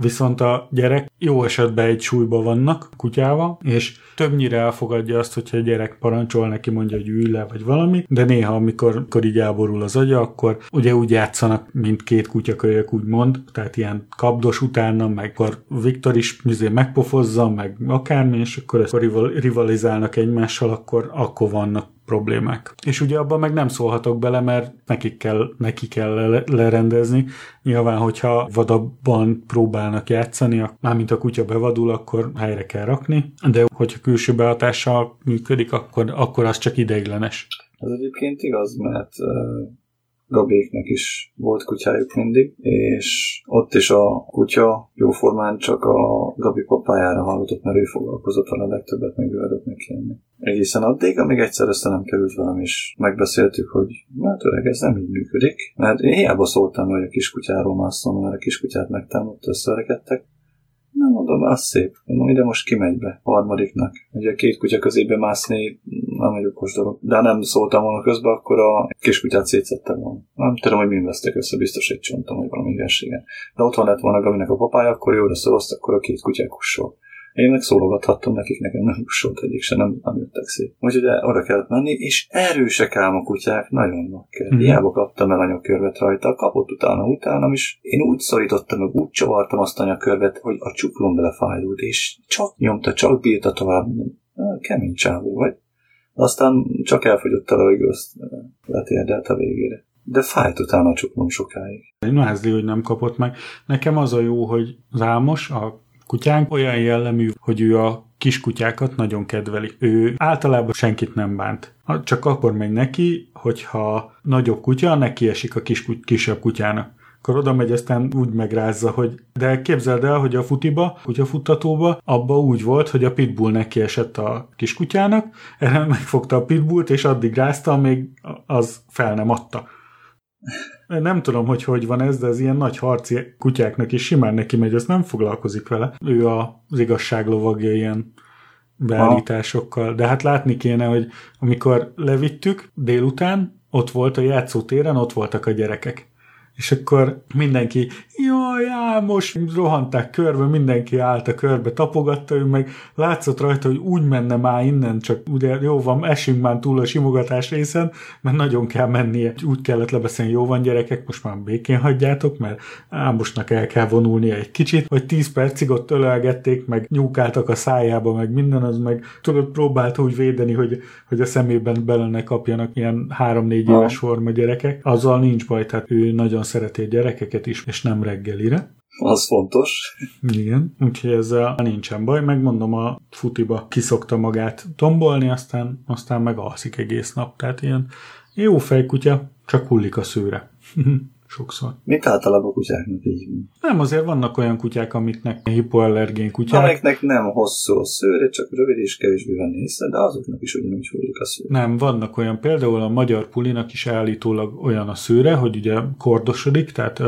viszont a gyerek jó esetben egy súlyban vannak kutyával, és többnyire elfogadja azt, hogyha a gyerek parancsol neki, mondja, hogy ülj le, vagy valami, de néha, amikor, amikor így elborul az agya, akkor ugye úgy játszanak, mint két kutyakölyök, úgymond, tehát ilyen kapdos utána, meg akkor Viktor is azért megpofozza, meg akármi, és akkor ezt rivalizálnak egymással, akkor, akkor vannak problémák. És ugye abban meg nem szólhatok bele, mert nekik kell, neki kell lerendezni. Nyilván, hogyha vadabban próbálnak játszani, mármint a kutya bevadul, akkor helyre kell rakni, de hogyha külső behatással működik, akkor, akkor az csak ideiglenes. Ez egyébként igaz, mert Gabéknek is volt kutyájuk mindig, és ott is a kutya jóformán csak a Gabi papájára hallgatott, mert ő foglalkozott a legtöbbet, meg ő adott neki enni. Egészen addig, amíg egyszer össze nem került velem, és megbeszéltük, hogy hát öreg, ez nem így működik, mert én hiába szóltam, hogy a kiskutyáról mászom, mert a kiskutyát megtámadt, összerekedtek, Nem mondom, az szép. Mondom, ide most kimegy be a harmadiknak. Ugye két kutya közébe mászni nem egy okos dolog. De nem szóltam volna közben, akkor a kiskutyát szétszettem volna. Nem tudom, hogy mi vesztek össze, biztos egy csontom, vagy valami hülyeségen. De otthon lett volna Gavinek a papája, akkor jóra szorozt, akkor a két kutyák kussol. Én meg szólogathattam nekik, nekem nem kussolt egyik se, nem, nem jöttek szép. Úgyhogy oda kellett menni, és erősek ám a kutyák, nagyon nagy kell. Mm. Hiába kaptam el anyakörvet rajta, kapott utána, utána is. Én úgy szorítottam, meg úgy csavartam azt anyakörvet, hogy a csuklom belefájdult, és csak nyomta, csak bírta tovább. Kemény csávó vagy. Aztán csak elfogyott a levegő, azt letérdelt a végére. De fájt utána csuklom sokáig. Én nehezli, hogy nem kapott meg. Nekem az a jó, hogy Zámos, a kutyánk olyan jellemű, hogy ő a kiskutyákat nagyon kedveli. Ő általában senkit nem bánt. Csak akkor megy neki, hogyha nagyobb kutya, neki esik a kis, kisebb kutyának akkor oda megy, aztán úgy megrázza, hogy de képzeld el, hogy a futiba, kutyafuttatóba, abba úgy volt, hogy a pitbull neki esett a kiskutyának, erre megfogta a pitbullt, és addig rázta, amíg az fel nem adta. Nem tudom, hogy hogy van ez, de ez ilyen nagy harci kutyáknak is simán neki megy, az nem foglalkozik vele. Ő az igazság ilyen beállításokkal. De hát látni kéne, hogy amikor levittük délután, ott volt a játszótéren, ott voltak a gyerekek. És akkor mindenki, jaj, most rohanták körbe, mindenki állt a körbe, tapogatta, ő meg. Látszott rajta, hogy úgy menne már innen, csak ugye jó van, esünk már túl a simogatás részen, mert nagyon kell mennie. Úgy kellett lebeszélni, jó van gyerekek, most már békén hagyjátok, mert Ámosnak el kell vonulnia egy kicsit, vagy 10 percig ott ölelgették, meg nyúkáltak a szájába, meg minden, az meg. Tudod, próbálta úgy védeni, hogy, hogy a szemében bele ne kapjanak ilyen 3-4 éves forma gyerekek. Azzal nincs baj, tehát ő nagyon szereti a gyerekeket is, és nem reggelire. Az fontos. Igen, úgyhogy ezzel nincsen baj. Megmondom, a futiba kiszokta magát tombolni, aztán, aztán meg alszik egész nap. Tehát ilyen jó fejkutya, csak hullik a szőre. Sokszor. Mint általában a kutyáknak így Nem, azért vannak olyan kutyák, amiknek hipoallergén kutyák. Amiknek nem hosszú a szőre, csak rövid és kevésbé van észre, de azoknak is ugyanúgy hullik a szőre. Nem, vannak olyan, például a magyar pulinak is állítólag olyan a szőre, hogy ugye kordosodik, tehát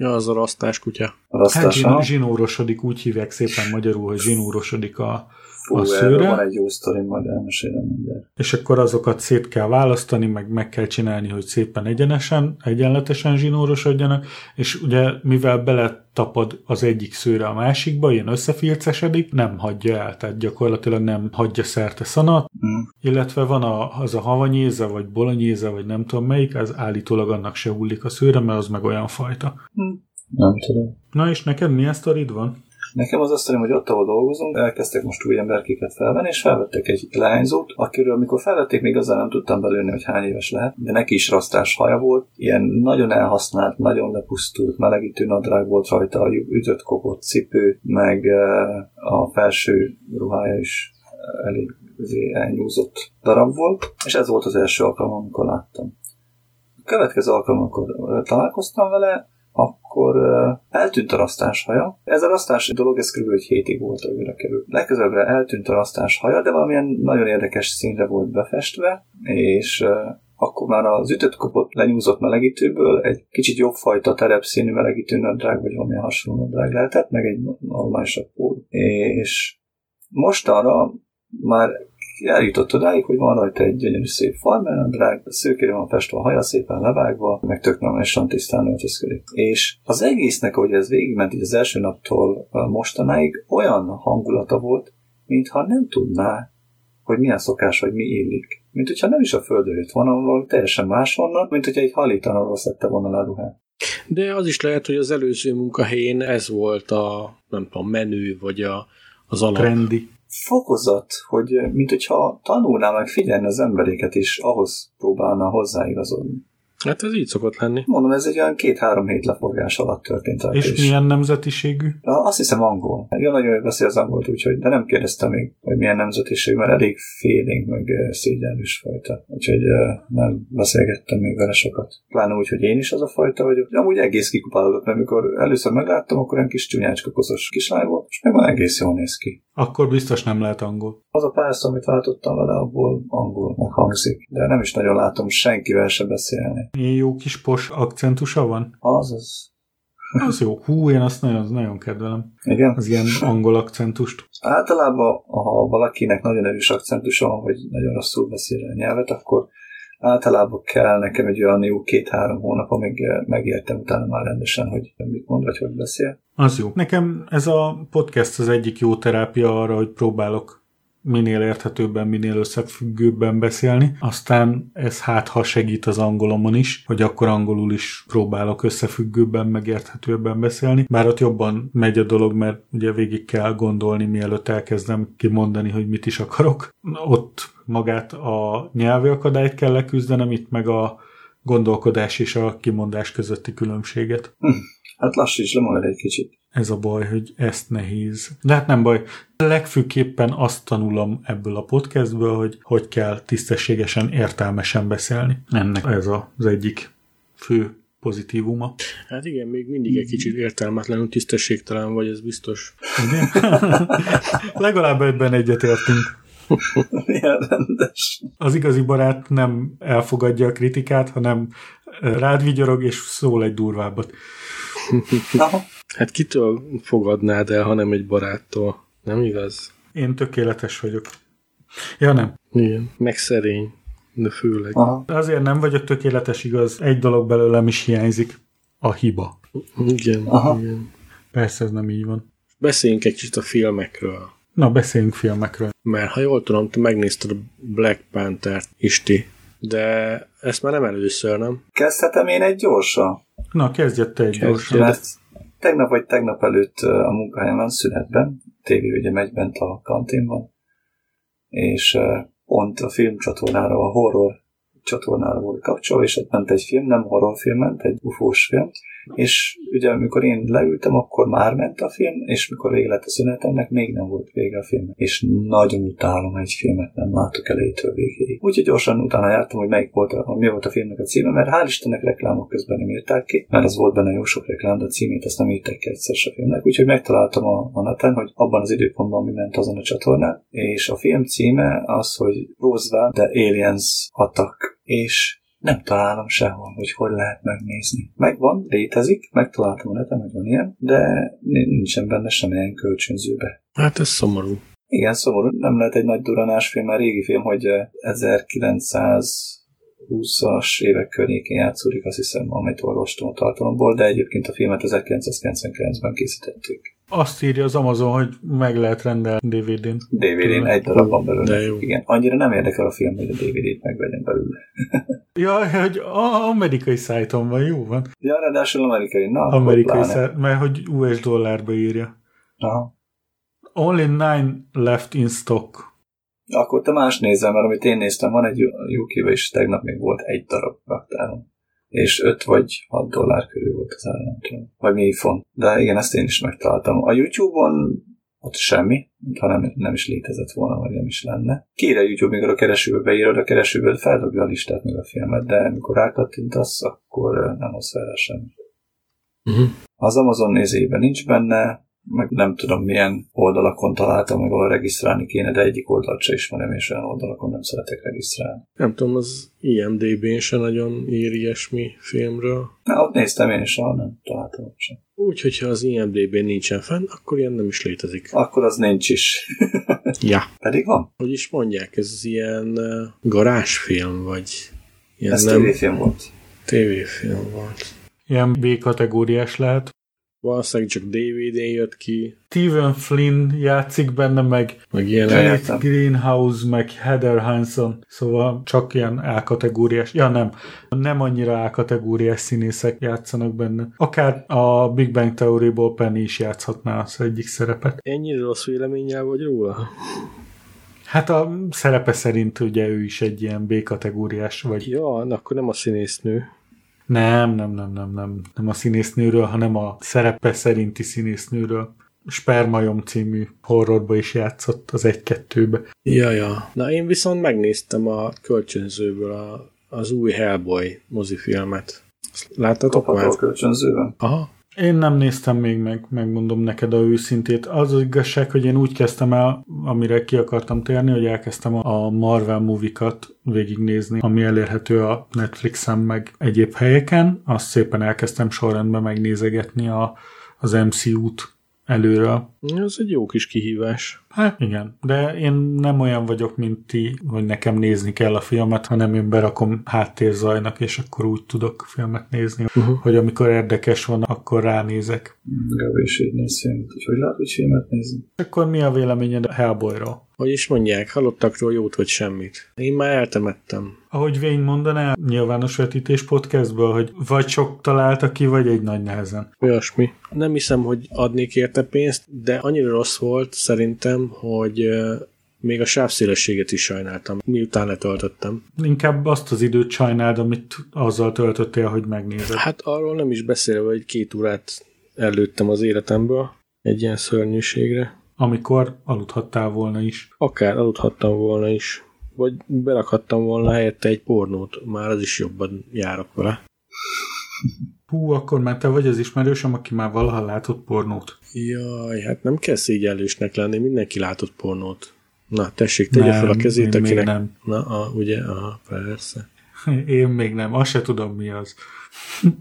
Ja, az a rasztás kutya. A rasztás, hát zsinórosodik, úgy hívják szépen magyarul, hogy zsinórosodik a, Fú, a szőre. van egy jó sztori, majd elmesélem mindjárt. És akkor azokat szét kell választani, meg meg kell csinálni, hogy szépen egyenesen, egyenletesen zsinórosodjanak, és ugye mivel bele tapad az egyik szőre a másikba, ilyen összefircesedik, nem hagyja el, tehát gyakorlatilag nem hagyja szerte szanat, mm. illetve van a, az a havanyéze, vagy bolonyéze, vagy nem tudom melyik, az állítólag annak se hullik a szőre, mert az meg olyan fajta. Mm. Nem tudom. Na és neked milyen sztorid van? Nekem az azt tudom, hogy ott, ahol dolgozunk, elkezdtek most új emberkéket felvenni, és felvettek egy lányzót, akiről amikor felvették, még azzal nem tudtam belőni, hogy hány éves lehet, de neki is rasztás haja volt, ilyen nagyon elhasznált, nagyon lepusztult, melegítő nadrág volt rajta, ütött kopott cipő, meg a felső ruhája is elég elnyúzott darab volt, és ez volt az első alkalom, amikor láttam. A következő alkalom, amikor találkoztam vele, akkor eltűnt a rasztás haja. Ez a rasztás dolog, ez kb. egy hétig volt, hogy került. Legközelebbre eltűnt a rasztás haja, de valamilyen nagyon érdekes színre volt befestve, és akkor már az ütött kopott lenyúzott melegítőből egy kicsit jobb fajta terepszínű melegítő nadrág, vagy valami hasonló nadrág lehetett, meg egy normálisabb pól. És most arra már eljutott odáig, hogy van rajta egy gyönyörű szép farmernadrág, szőkére van festve a haja szépen levágva, meg tök normálisan tisztán öltözködik. És az egésznek, hogy ez végigment így az első naptól mostanáig, olyan hangulata volt, mintha nem tudná, hogy milyen szokás, vagy mi illik. Mint hogyha nem is a földről jött volna, teljesen máshonnan, mint hogyha egy halítanarról szedte volna le a ruhát. De az is lehet, hogy az előző munkahelyén ez volt a, nem tudom, menü, vagy a, az alap. Trendi fokozat, hogy mint hogyha tanulná meg figyelni az emberéket, és ahhoz próbálna hozzáigazodni. Hát ez így szokott lenni. Mondom, ez egy olyan két-három hét leforgás alatt történt. És is. milyen nemzetiségű? Azt hiszem angol. Jó, nagyon jól beszél az angolt, úgyhogy, de nem kérdeztem még, hogy milyen nemzetiség, mert elég félénk, meg szégyenlős fajta. Úgyhogy nem beszélgettem még vele sokat. Pláne úgy, hogy én is az a fajta vagyok. De amúgy egész kikupálódott, mert amikor először megláttam, akkor egy kis csúnyácska koszos kislány volt, és meg már egész jól néz ki. Akkor biztos nem lehet angol. Az a pár amit váltottam vele, abból angolnak hangzik, de nem is nagyon látom senkivel se beszélni. Ilyen jó kis pos akcentusa van? Az az. Az jó. Hú, én azt nagyon, nagyon kedvelem. Igen? Az ilyen angol akcentust. Általában, ha valakinek nagyon erős akcentusa van, vagy nagyon rosszul beszél a nyelvet, akkor általában kell nekem egy olyan jó két-három hónap, amíg megértem utána már rendesen, hogy mit mond, vagy hogy beszél. Az jó. Nekem ez a podcast az egyik jó terápia arra, hogy próbálok minél érthetőbben, minél összefüggőbben beszélni. Aztán ez hát ha segít az angolomon is, hogy akkor angolul is próbálok összefüggőbben, megérthetőbben beszélni. Bár ott jobban megy a dolog, mert ugye végig kell gondolni, mielőtt elkezdem kimondani, hogy mit is akarok. Ott magát a nyelvi akadályt kell leküzdenem, itt meg a gondolkodás és a kimondás közötti különbséget. Hm. Hát lassíts le majd egy kicsit. Ez a baj, hogy ezt nehéz. De hát nem baj. Legfőképpen azt tanulom ebből a podcastből, hogy hogy kell tisztességesen, értelmesen beszélni. Ennek ez az egyik fő pozitívuma. Hát igen, még mindig egy kicsit értelmetlenül tisztességtelen vagy, ez biztos. Igen? Legalább ebben egyetértünk. Milyen rendes. Az igazi barát nem elfogadja a kritikát, hanem rád vigyorog, és szól egy durvábbat. Hát kitől fogadnád el, hanem egy baráttól? Nem igaz? Én tökéletes vagyok. Ja, nem. Igen. Meg szerény. De főleg. Aha. Azért nem vagyok tökéletes, igaz. Egy dolog belőlem is hiányzik. A hiba. Igen, Aha. igen. Persze ez nem így van. Beszéljünk egy kicsit a filmekről. Na, beszéljünk filmekről. Mert ha jól tudom, te megnézted a Black Panther-t, Isti. De ezt már nem először, nem? Kezdhetem én egy gyorsan? Na, kezdjed te egy Kezdjed. gyorsan. Mert tegnap vagy tegnap előtt a munkahelyemen szünetben, tévé ugye megy bent a kanténban, és pont a filmcsatornára, a horror csatornára volt kapcsolva, és ott ment egy film, nem horrorfilm, ment egy ufós film, és ugye amikor én leültem, akkor már ment a film, és mikor vége lett a szünetemnek, még nem volt vége a filmnek. És nagyon utálom egy filmet, nem látok elejétől végéig. Úgyhogy gyorsan utána jártam, hogy melyik volt a, mi volt a filmnek a címe, mert hál' Istennek reklámok közben nem írták ki, mert az volt benne jó sok reklám, de a címét azt nem írták ki egyszer a filmnek. Úgyhogy megtaláltam a, a neten, hogy abban az időpontban mi ment azon a csatornán, és a film címe az, hogy Roosevelt The Aliens Attack, és nem találom sehol, hogy hogy lehet megnézni. Megvan, létezik, megtaláltam a neten, hogy van ilyen, de nincsen benne semmilyen kölcsönzőbe. Hát ez szomorú. Igen, szomorú, nem lehet egy nagy duranás film, már régi film, hogy eh, 1920-as évek környékén játszódik, azt hiszem, amit olvastam a tartalomból, de egyébként a filmet 1999-ben készítették. Azt írja az Amazon, hogy meg lehet rendelni DVD-n. DVD-n egy darab van De belőle. jó. Igen, annyira nem érdekel a film, hogy a DVD-t megvegyen belőle. Ja, hogy a amerikai szájton van, jó van. Ja, ráadásul amerikai. Na, Amerikai szájton, mert hogy US dollárba írja. Aha. Only nine left in stock. Akkor te más nézem, mert amit én néztem, van egy uk és tegnap még volt egy darab raktáron. És 5 vagy 6 dollár körül volt az tudom. Vagy mi font. De igen, ezt én is megtaláltam. A YouTube-on ott semmi, mintha nem, nem is létezett volna, vagy nem is lenne. Kére YouTube, mikor a keresőbe beírod, a keresőbe feldobja a listát meg a filmet, de amikor rákattintasz, akkor nem hoz fel semmi. Uh-huh. Az Amazon nézőjében nincs benne, meg nem tudom milyen oldalakon találtam, meg ahol regisztrálni kéne, de egyik oldalt se ismerem, és olyan oldalakon nem szeretek regisztrálni. Nem tudom, az IMDB-n se nagyon ír ilyesmi filmről. Na, ott néztem én is, ahol nem találtam ott sem. Úgyhogy ha az IMDB-n nincsen fenn, akkor ilyen nem is létezik. Akkor az nincs is. Ja. Pedig van. Hogy is mondják, ez ilyen uh, garázsfilm, vagy ilyen Ez nem tévéfilm volt. tévéfilm volt. Ilyen B-kategóriás lehet. Valószínűleg csak DVD-n jött ki, Steven Flynn játszik benne, meg meg értem. Greenhouse, meg Heather Hanson, szóval csak ilyen A-kategóriás, ja nem, nem annyira A-kategóriás színészek játszanak benne. Akár a Big Bang Theory-ból Penny is játszhatná az egyik szerepet. Ennyire rossz véleménnyel vagy róla? Hát a szerepe szerint ugye ő is egy ilyen B-kategóriás, vagy Ja, na, akkor nem a színésznő. Nem, nem, nem, nem, nem, nem a színésznőről, hanem a szerepe szerinti színésznőről. Spermajom című horrorba is játszott az egy-kettőbe. Ja, ja. Na, én viszont megnéztem a kölcsönzőből a, az új Hellboy mozifilmet. Azt Láttatok Kapható már? a kölcsönzőben. Aha. Én nem néztem még meg, megmondom neked a őszintét. Az az igazság, hogy én úgy kezdtem el, amire ki akartam térni, hogy elkezdtem a Marvel movikat végignézni, ami elérhető a Netflixen meg egyéb helyeken. Azt szépen elkezdtem sorrendben megnézegetni a, az MCU-t előről. Ez egy jó kis kihívás. Hát igen, de én nem olyan vagyok, mint ti, hogy nekem nézni kell a filmet, hanem én berakom háttérzajnak, és akkor úgy tudok filmet nézni, uh-huh. hogy amikor érdekes van, akkor ránézek. Gabi is így néz filmet, hogy hogy lehet, hogy filmet nézni. Akkor mi a véleményed a Hellboyról? Hogy is mondják, halottakról jót vagy semmit. Én már eltemettem. Ahogy Wayne mondaná nyilvános vetítés podcastből, hogy vagy sok találta ki, vagy egy nagy nehezen. Olyasmi. Nem hiszem, hogy adnék érte pénzt, de annyira rossz volt szerintem, hogy még a sávszélességet is sajnáltam, miután letöltöttem. Inkább azt az időt sajnáld, amit azzal töltöttél, hogy megnézed. Hát arról nem is beszélve, hogy két órát előttem az életemből egy ilyen szörnyűségre. Amikor aludhattál volna is. Akár aludhattam volna is. Vagy berakhattam volna helyette egy pornót, már az is jobban járok vele. Hú, akkor már te vagy az ismerősöm, aki már valaha látott pornót. Jaj, hát nem kell szégyellősnek lenni, mindenki látott pornót. Na, tessék, tegye fel a kezét, én még akinek... nem. Na, a, ugye, aha, persze. Én még nem, azt se tudom mi az. Hmm,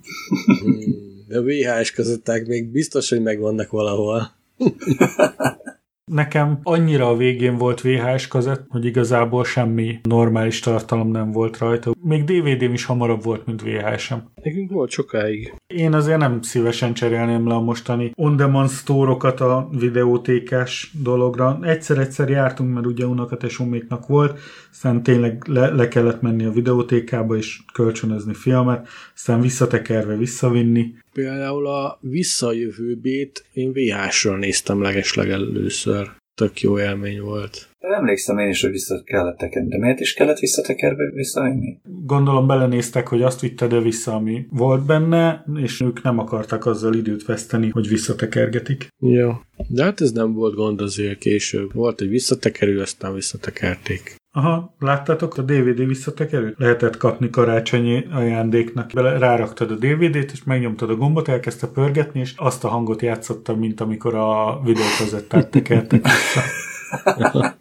A VHS kazetták még biztos, hogy megvannak valahol. Nekem annyira a végén volt VHS kazett, hogy igazából semmi normális tartalom nem volt rajta. Még DVD-m is hamarabb volt, mint VHS-em. Nekünk volt sokáig. Én azért nem szívesen cserélném le a mostani on-demand store-okat a videótékás dologra. Egyszer-egyszer jártunk, mert ugye unokatesoméknak volt, aztán tényleg le, le kellett menni a videótékába és kölcsönözni filmet, aztán visszatekerve visszavinni. Például a Visszajövőbét én VHS-ről néztem legesleg először. Tök jó élmény volt. Emlékszem én is, hogy vissza kellett tekerni, de miért is kellett visszatekerve visszavinni? Gondolom belenéztek, hogy azt vitted -e vissza, ami volt benne, és ők nem akartak azzal időt veszteni, hogy visszatekergetik. Jó. De hát ez nem volt gond azért később. Volt egy visszatekerő, aztán visszatekerték. Aha, láttátok a DVD visszatekerőt? Lehetett kapni karácsonyi ajándéknak. Bele ráraktad a DVD-t, és megnyomtad a gombot, elkezdte pörgetni, és azt a hangot játszotta, mint amikor a videókazettát tekertek vissza.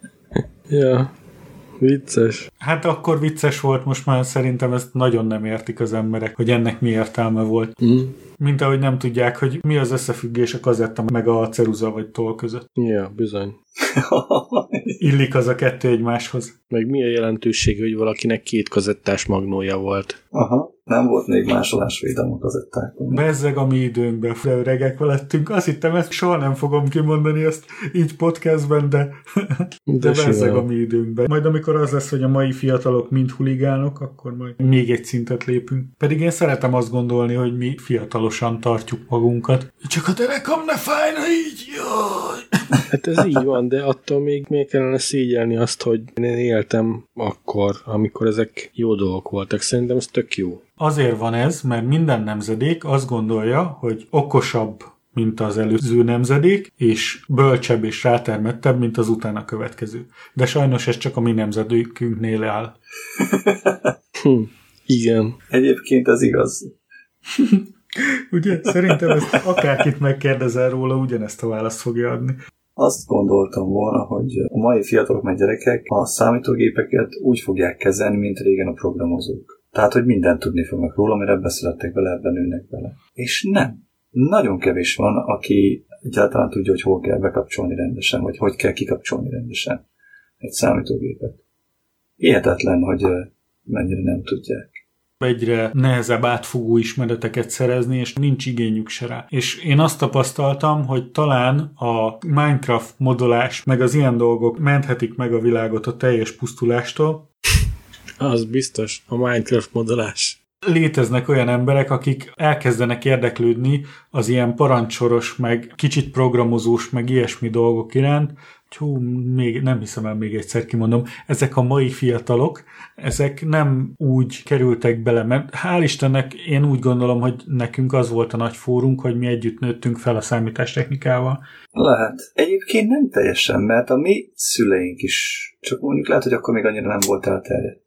Ja, vicces. Hát akkor vicces volt, most már szerintem ezt nagyon nem értik az emberek, hogy ennek mi értelme volt. Mm. Mint ahogy nem tudják, hogy mi az összefüggés a kazetta meg a ceruza vagy toll között. Ja, bizony. Illik az a kettő egymáshoz. Meg mi a jelentőség, hogy valakinek két kazettás magnója volt? Aha, nem volt még másolásvédelem a kazettákon. Bezzeg a mi időnkben, öregek lettünk. Azt hittem, ezt soha nem fogom kimondani ezt így podcastben, de, de, de bezzeg a mi időnkben. Majd amikor az lesz, hogy a mai fiatalok mind huligánok, akkor majd még egy szintet lépünk. Pedig én szeretem azt gondolni, hogy mi fiatalosan tartjuk magunkat. Csak a derekam ne fájna így, jaj! Hát ez így van, de attól még miért kellene szégyelni azt, hogy én éltem akkor, amikor ezek jó dolgok voltak. Szerintem ez tök jó. Azért van ez, mert minden nemzedék azt gondolja, hogy okosabb, mint az előző nemzedék, és bölcsebb és rátermettebb, mint az utána következő. De sajnos ez csak a mi nemzedékünknél áll. Hm, igen. Egyébként ez igaz. Ugye? Szerintem ezt akárkit megkérdezel róla, ugyanezt a választ fogja adni. Azt gondoltam volna, hogy a mai fiatalok meg gyerekek a számítógépeket úgy fogják kezelni, mint régen a programozók. Tehát, hogy mindent tudni fognak róla, mert ebbe szerettek bele, ebben nőnek bele. És nem. Nagyon kevés van, aki egyáltalán tudja, hogy hol kell bekapcsolni rendesen, vagy hogy kell kikapcsolni rendesen egy számítógépet. Hihetetlen, hogy mennyire nem tudják. egyre nehezebb átfogó ismereteket szerezni, és nincs igényük se rá. És én azt tapasztaltam, hogy talán a Minecraft modolás, meg az ilyen dolgok menthetik meg a világot a teljes pusztulástól. Az biztos, a Minecraft modolás. Léteznek olyan emberek, akik elkezdenek érdeklődni az ilyen parancsoros, meg kicsit programozós, meg ilyesmi dolgok iránt, Hú, még nem hiszem el, még egyszer kimondom, ezek a mai fiatalok, ezek nem úgy kerültek bele, mert hál' Istennek én úgy gondolom, hogy nekünk az volt a nagy fórunk, hogy mi együtt nőttünk fel a számítástechnikával. Lehet. Egyébként nem teljesen, mert a mi szüleink is, csak mondjuk lehet, hogy akkor még annyira nem volt elterjedt.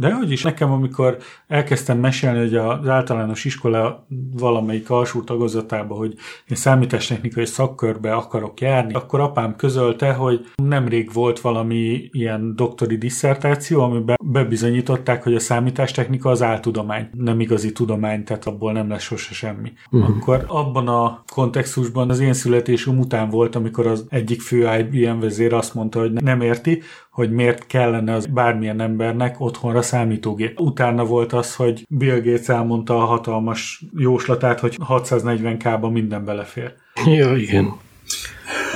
De hogy is nekem, amikor elkezdtem mesélni, hogy az általános iskola valamelyik alsó tagozatába, hogy én számítástechnikai szakkörbe akarok járni, akkor apám közölte, hogy nemrég volt valami ilyen doktori disszertáció, amiben bebizonyították, hogy a számítástechnika az áltudomány, nem igazi tudomány, tehát abból nem lesz sose semmi. Uh-huh. Akkor abban a kontextusban az én születésem után volt, amikor az egyik fő IBM vezér azt mondta, hogy nem érti, hogy miért kellene az bármilyen embernek otthonra számítógép. Utána volt az, hogy Bill Gates elmondta a hatalmas jóslatát, hogy 640k-ba minden belefér. Ja, igen.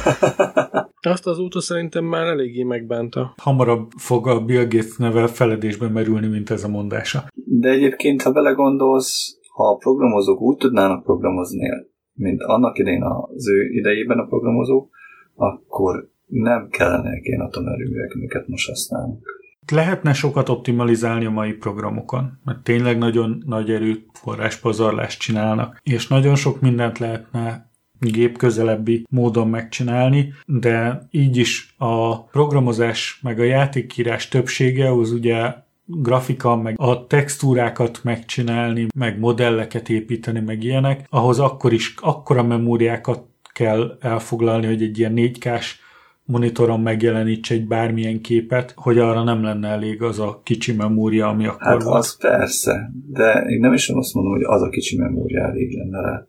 Azt az úton szerintem már eléggé megbánta. Hamarabb fog a Bill Gates neve feledésben merülni, mint ez a mondása. De egyébként, ha belegondolsz, ha a programozók úgy tudnának programozni, mint annak idején az ő idejében a programozók, akkor nem kellene ilyen atomerőművek, amiket most használunk. Lehetne sokat optimalizálni a mai programokon, mert tényleg nagyon nagy erőforráspazarlást csinálnak, és nagyon sok mindent lehetne gép közelebbi módon megcsinálni, de így is a programozás meg a játékírás többsége az ugye grafika, meg a textúrákat megcsinálni, meg modelleket építeni, meg ilyenek, ahhoz akkor is akkora memóriákat kell elfoglalni, hogy egy ilyen 4K-s monitoron megjeleníts egy bármilyen képet, hogy arra nem lenne elég az a kicsi memória, ami akkor Hát volt. az persze, de én nem is azt mondom, hogy az a kicsi memória elég lenne rá,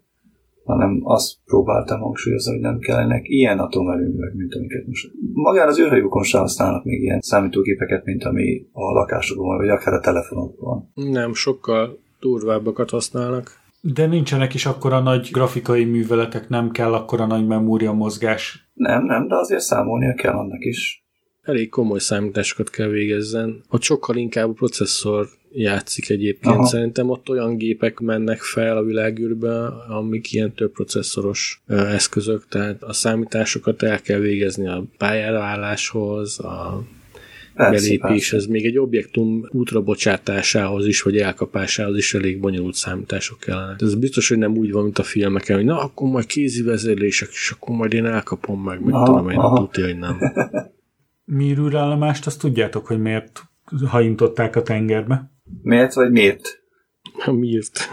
hanem azt próbáltam hangsúlyozni, hogy nem kellenek ilyen atomerőművek, mint amiket most. Magán az űrhajókon sem használnak még ilyen számítógépeket, mint ami a lakásokban vagy akár a telefonokon. Nem, sokkal durvábbakat használnak. De nincsenek is akkora nagy grafikai műveletek, nem kell akkora nagy memória mozgás. Nem, nem, de azért számolnia kell annak is. Elég komoly számításokat kell végezzen. Ott sokkal inkább a processzor játszik egyébként. Aha. Szerintem ott olyan gépek mennek fel a világűrbe, amik ilyen több processzoros eszközök, tehát a számításokat el kell végezni a pályára álláshoz, a belépéshez, még egy objektum útra bocsátásához is, vagy elkapásához is elég bonyolult számítások kellene. Ez biztos, hogy nem úgy van, mint a filmeken, hogy na, akkor majd kézi vezérlések, és akkor majd én elkapom meg, meg Aha, tudom én, tudja, hogy nem. Mírűrállomást, azt tudjátok, hogy miért hajintották a tengerbe? Miért vagy miért? Miért?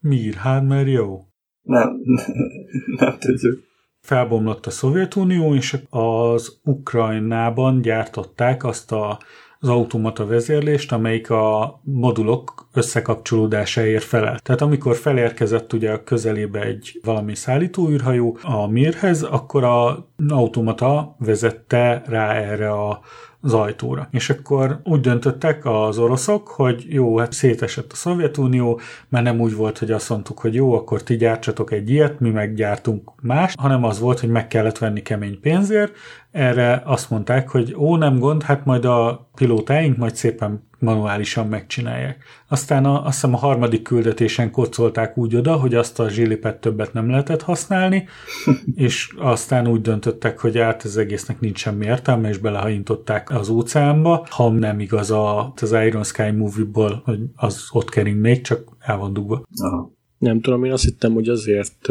Mír, hát mert jó. Nem, nem tudjuk. Felbomlott a Szovjetunió, és az Ukrajnában gyártották azt a, az automata vezérlést, amelyik a modulok összekapcsolódásáért felel. Tehát amikor felérkezett ugye a közelébe egy valami szállítóűrhajó a Mirhez, akkor a automata vezette rá erre a az ajtóra. És akkor úgy döntöttek az oroszok, hogy jó, hát szétesett a Szovjetunió, mert nem úgy volt, hogy azt mondtuk, hogy jó, akkor ti gyártsatok egy ilyet, mi meggyártunk más, hanem az volt, hogy meg kellett venni kemény pénzért, erre azt mondták, hogy ó, nem gond, hát majd a pilótáink majd szépen manuálisan megcsinálják. Aztán a, azt hiszem a harmadik küldetésen kocolták úgy oda, hogy azt a zsilipet többet nem lehetett használni, és aztán úgy döntöttek, hogy át az egésznek nincs semmi értelme, és belehajintották az óceánba, ha nem igaz a, az Iron Sky movie-ból, hogy az ott kering még, csak el van dugva. Aha. Nem tudom, én azt hittem, hogy azért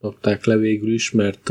dobták le végül is, mert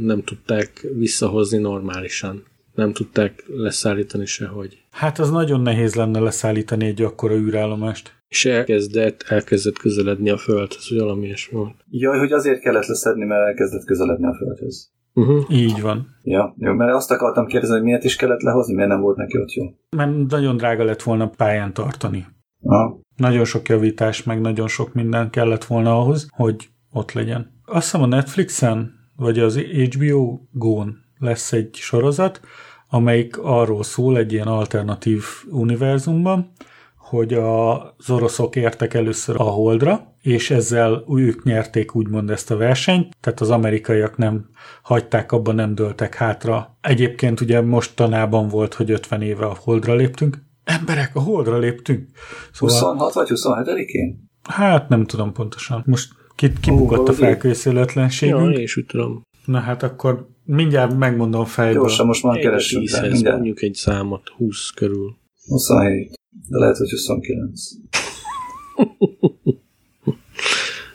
nem tudták visszahozni normálisan. Nem tudták leszállítani sehogy. Hát az nagyon nehéz lenne leszállítani egy akkora űrállomást. És elkezdett, elkezdett közeledni a földhöz, hogy valami ilyesmi volt. Jaj, hogy azért kellett leszedni, mert elkezdett közeledni a földhöz. Uh-huh. Így van. Ja, jó, mert azt akartam kérdezni, hogy miért is kellett lehozni, miért nem volt neki ott jó. Mert nagyon drága lett volna pályán tartani. Aha. Nagyon sok javítás, meg nagyon sok minden kellett volna ahhoz, hogy ott legyen. Azt hiszem a Netflixen, vagy az HBO Go-n lesz egy sorozat, amelyik arról szól egy ilyen alternatív univerzumban, hogy az oroszok értek először a Holdra, és ezzel ők nyerték úgymond ezt a versenyt, tehát az amerikaiak nem hagyták abba, nem dőltek hátra. Egyébként ugye mostanában volt, hogy 50 éve a Holdra léptünk. Emberek, a Holdra léptünk. Szóval... 26 vagy 27-én? Hát nem tudom pontosan. Most ki, kibukott a felkészületlenségünk. Ja, én is úgy tudom. Na hát akkor mindjárt megmondom fejből. Gyorsan, most már keresünk rá. 10-hez mindjárt. mondjuk egy számot, 20 körül. 27. De lehet, hogy 29.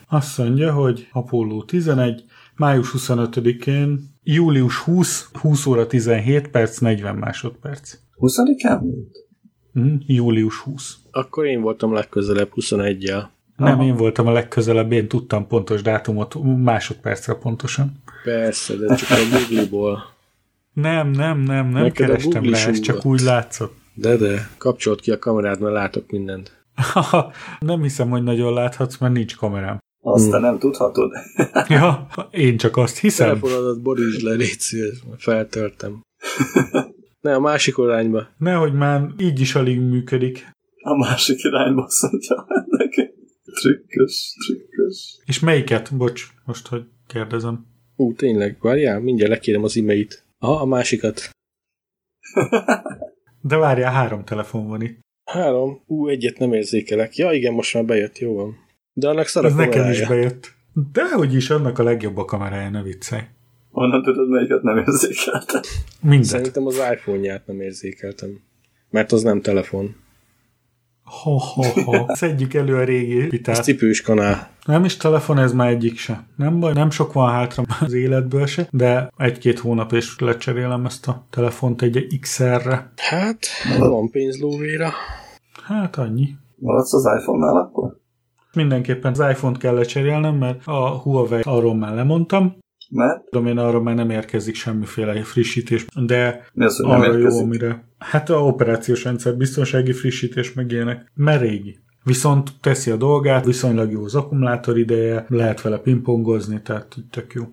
Azt mondja, hogy Apollo 11, május 25-én, július 20, 20 óra 17 perc, 40 másodperc. 20-án volt? Hm, július 20. Akkor én voltam legközelebb 21-jel. Nem, én voltam a legközelebb, én tudtam pontos dátumot, másodpercre pontosan. Persze, de csak a Google-ból. Nem, nem, nem, nem Neked kerestem is ez csak úgy látszott. De, de, kapcsolt ki a kamerát, mert látok mindent. nem hiszem, hogy nagyon láthatsz, mert nincs kamerám. Azt te nem tudhatod. Ja, én csak azt hiszem. Telefonodat borítsd le, légy szíves, feltörtem. Ne, a másik irányba. Nehogy már így is alig működik. A másik irányba mondja neki. Trükkös, trükkös. És melyiket? Bocs, most, hogy kérdezem. Ú, tényleg, várjál, mindjárt lekérem az e-mailt. Aha, a másikat. De várjál, három telefon van itt. Három. Ú, egyet nem érzékelek. Ja, igen, most már bejött, jó van. De annak szar Ez nekem kamerája. is bejött. Dehogy is, annak a legjobb a kamerája, ne viccelj. Honnan tudod, melyiket nem érzékelte? Mindet. Szerintem az iPhone-ját nem érzékeltem. Mert az nem telefon. Ho, ho, ho. Szedjük elő a régi Ez vitát. cipős kanál. Nem is telefon, ez már egyik se. Nem baj, nem sok van hátra az életből se, de egy-két hónap és lecserélem ezt a telefont egy XR-re. Hát, van pénz lóvéra. Hát annyi. Maradsz az iPhone-nál akkor? Mindenképpen az iPhone-t kell lecserélnem, mert a Huawei arról már lemondtam. Mert? Tudom én, arra már nem érkezik semmiféle frissítés, de Mi az, hogy nem arra jó, amire... Hát a operációs rendszer, biztonsági frissítés meg ilyenek. Mert régi. Viszont teszi a dolgát, viszonylag jó az akkumulátor ideje, lehet vele pingpongozni, tehát tök jó.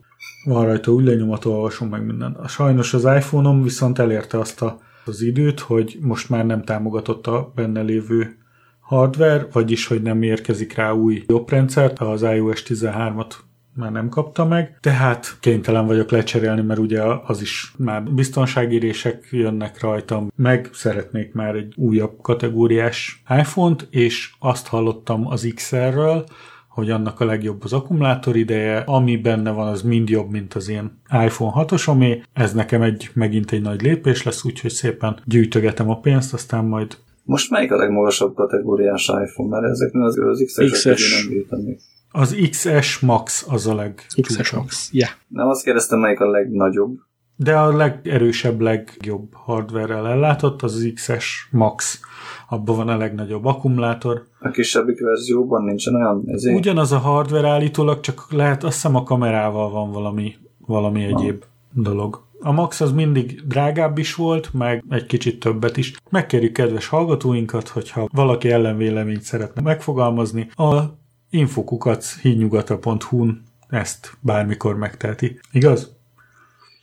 Van rajta úgy lenyomat, olvasom meg minden. Sajnos az iPhone-om viszont elérte azt a, az időt, hogy most már nem támogatott a benne lévő hardware, vagyis, hogy nem érkezik rá új jobb rendszert, az iOS 13-at már nem kapta meg, tehát kénytelen vagyok lecserélni, mert ugye az is már biztonságírések jönnek rajtam, meg szeretnék már egy újabb kategóriás iPhone-t, és azt hallottam az XR-ről, hogy annak a legjobb az akkumulátor ideje, ami benne van, az mind jobb, mint az ilyen iPhone 6-osomé. Ez nekem egy, megint egy nagy lépés lesz, úgyhogy szépen gyűjtögetem a pénzt, aztán majd Most melyik a legmagasabb kategóriás iPhone? Mert ezeknél az, az XS-ek XS. közül nem még. Az XS Max az a XS legcsúcsabb. Max. Ja. Nem azt kérdeztem, melyik a legnagyobb. De a legerősebb, legjobb hardware-rel ellátott, az az XS Max. Abban van a legnagyobb akkumulátor. A kisebbik verzióban nincsen olyan ezért? Ugyanaz a hardware állítólag, csak lehet, azt hiszem a kamerával van valami, valami egyéb dolog. A Max az mindig drágább is volt, meg egy kicsit többet is. Megkérjük kedves hallgatóinkat, hogyha valaki ellenvéleményt szeretne megfogalmazni, a infokukac hídnyugata.hu-n ezt bármikor megteheti. Igaz?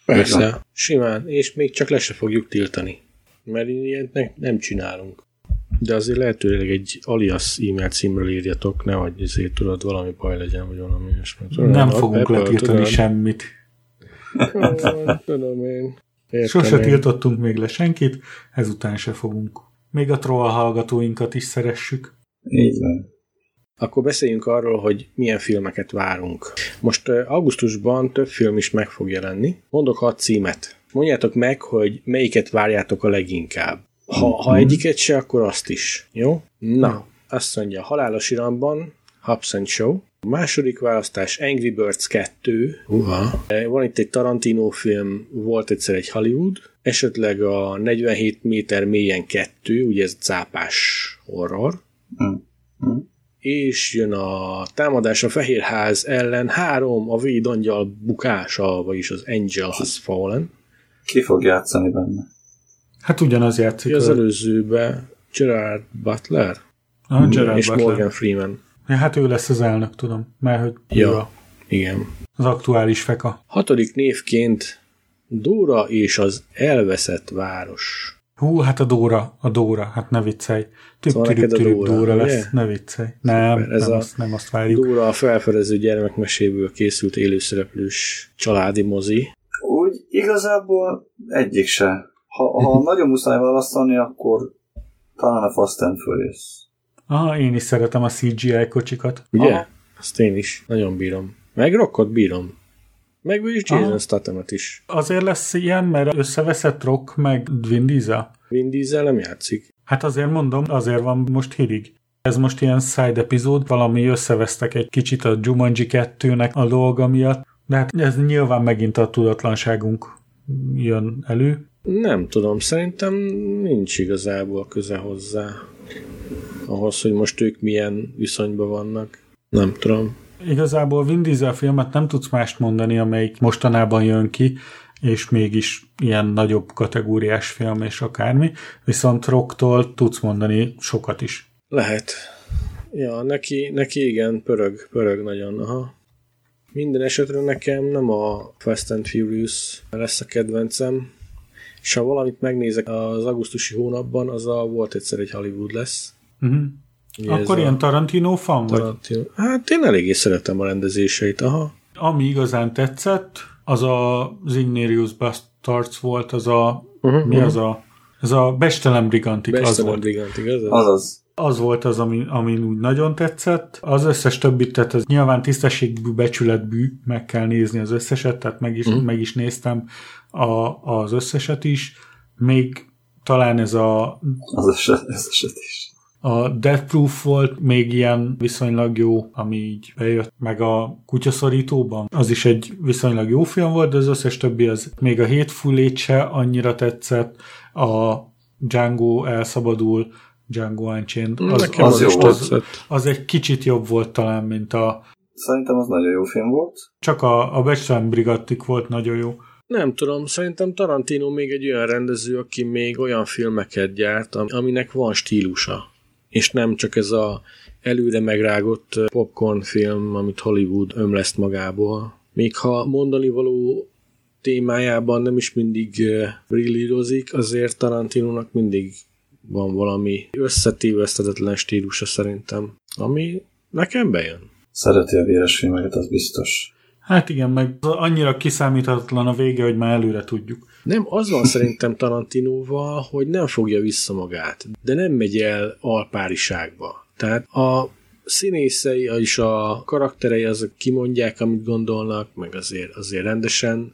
Persze. Simán, és még csak le se fogjuk tiltani. Mert ilyet ne, nem csinálunk. De azért lehetőleg egy alias e-mail címről írjatok, nehogy ezért tudod, valami baj legyen, vagy valami ilyesmi. Tudod, Nem a fogunk Apple, letiltani tudod, semmit. Tudom, Tudom én. Értem Sose én. tiltottunk még le senkit, ezután se fogunk. Még a troll hallgatóinkat is szeressük. Így van. Akkor beszéljünk arról, hogy milyen filmeket várunk. Most augusztusban több film is meg fog jelenni. Mondok hat címet. Mondjátok meg, hogy melyiket várjátok a leginkább. Ha, ha egyiket se, akkor azt is. Jó? Na, azt mondja, Halálos Iramban, Hubs and Show. A második választás Angry Birds 2. Uha. Van itt egy Tarantino film, volt egyszer egy Hollywood. Esetleg a 47 méter mélyen 2, ugye ez cápás horror Hm. Hm. És jön a támadás a Fehérház ellen három, a védangyal bukása, vagyis az Angel has fallen. Ki fog játszani benne? Hát ugyanaz játszik. Az a- előzőbe Gerard Butler a Gerard és Butler. Morgan Freeman. Ja, hát ő lesz az elnök, tudom. Mert hogy Ja. ő a- Igen. az aktuális feka. Hatodik névként Dóra és az elveszett város. Hú, hát a Dóra, a Dóra, hát ne viccelj. Tüp, Szóval tüp, tüp, Dóra, Dóra lesz, ugye? ne viccelj. Nem, ez nem, a- azt, nem azt várjuk. Dóra a felfedező gyermekmeséből készült élőszereplős családi mozi. Úgy igazából egyik se. Ha, ha nagyon muszáj választani, akkor talán a Fast and Furious. Aha, én is szeretem a CGI kocsikat. Ugye? Aha. Azt én is. Nagyon bírom. Meg Rockot bírom. Meg is Jason. Stathamet is. Azért lesz ilyen, mert összeveszett Rock meg Vin Diesel. Vin Diesel nem játszik. Hát azért mondom, azért van most hírig. Ez most ilyen side epizód, valami összevesztek egy kicsit a Jumanji 2-nek a dolga miatt, de hát ez nyilván megint a tudatlanságunk jön elő. Nem tudom, szerintem nincs igazából köze hozzá. Ahhoz, hogy most ők milyen viszonyban vannak. Nem tudom. Igazából Vin Diesel filmet nem tudsz mást mondani, amelyik mostanában jön ki, és mégis ilyen nagyobb kategóriás film és akármi, viszont Rocktól tudsz mondani sokat is. Lehet. Ja, neki, neki igen, pörög, pörög nagyon, aha. Minden esetre nekem nem a Fast and Furious lesz a kedvencem, és ha valamit megnézek az augusztusi hónapban, az a volt egyszer egy Hollywood lesz. Uh-huh. Akkor ilyen Tarantino fan Tarantino. vagy? Hát én eléggé szeretem a rendezéseit, aha. Ami igazán tetszett, az a Zignerius Bastards volt, az a, uh-huh, mi uh-huh. az a, ez a Bestelem Brigantik, Bestelem az volt. Brigantik, az az. Azaz. Az volt az, ami, ami úgy nagyon tetszett. Az összes többit, tehát ez nyilván tisztességbű, becsületbű, meg kell nézni az összeset, tehát meg is, uh-huh. meg is néztem a, az összeset is. Még talán ez a... Az eset, az eset is. A Death Proof volt még ilyen viszonylag jó, ami így bejött, meg a kutyaszorítóban. Az is egy viszonylag jó film volt, de az összes többi az még a Hateful Eight se annyira tetszett, a Django elszabadul, Django Unchained, az, Nekem az, az, is az, az egy kicsit jobb volt talán, mint a Szerintem az nagyon jó film volt. csak a, a Becslem Brigattik volt nagyon jó. Nem tudom, szerintem Tarantino még egy olyan rendező, aki még olyan filmeket gyárt, am- aminek van stílusa. És nem csak ez a előre megrágott popcorn film, amit Hollywood ömleszt magából. Még ha mondani való témájában nem is mindig brillírozik, azért Tarantinónak mindig van valami összetévesztetetlen stílusa szerintem, ami nekem bejön. Szereti a véres filmeket, az biztos. Hát igen, meg annyira kiszámíthatatlan a vége, hogy már előre tudjuk. Nem, az van szerintem Tarantinóval, hogy nem fogja vissza magát, de nem megy el alpáriságba. Tehát a színészei és a karakterei azok kimondják, amit gondolnak, meg azért, azért rendesen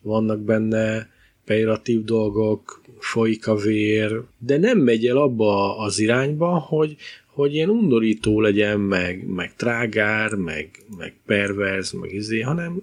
vannak benne pejoratív dolgok, folyik a vér, de nem megy el abba az irányba, hogy, hogy ilyen undorító legyen, meg, meg trágár, meg, meg perverz, meg izé, hanem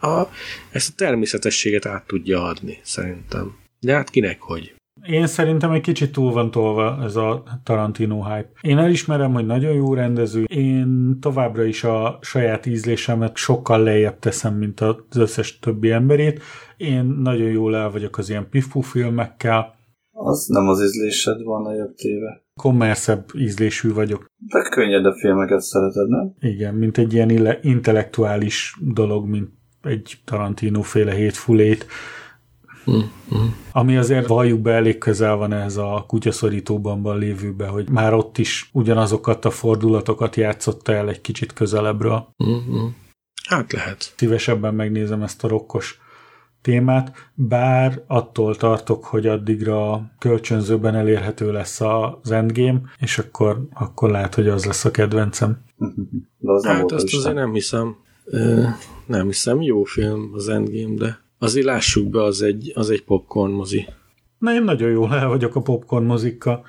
a, ezt a természetességet át tudja adni, szerintem. De hát kinek hogy? Én szerintem egy kicsit túl van tolva ez a Tarantino hype. Én elismerem, hogy nagyon jó rendező. Én továbbra is a saját ízlésemet sokkal lejjebb teszem, mint az összes többi emberét. Én nagyon jól el vagyok az ilyen pifú filmekkel. Az nem az ízlésed van a jobb téve. Kommerszebb ízlésű vagyok. De könnyed filmeket szereted, nem? Igen, mint egy ilyen ille- intellektuális dolog, mint egy Tarantino féle hétfulét. Ami azért valljuk be elég közel van ez a kutyaszorítóban lévőbe, hogy már ott is ugyanazokat a fordulatokat játszotta el egy kicsit közelebbről. Mm-hmm. Hát lehet. Szívesebben megnézem ezt a rokkos témát, bár attól tartok, hogy addigra kölcsönzőben elérhető lesz az Endgame, és akkor, akkor lehet, hogy az lesz a kedvencem. De az nem Hát azt listán. azért nem hiszem. Ö, nem hiszem, jó film az Endgame, de azért lássuk be, az egy, az egy popcorn mozi. Na, én nagyon jól el vagyok a popcorn mozikkal.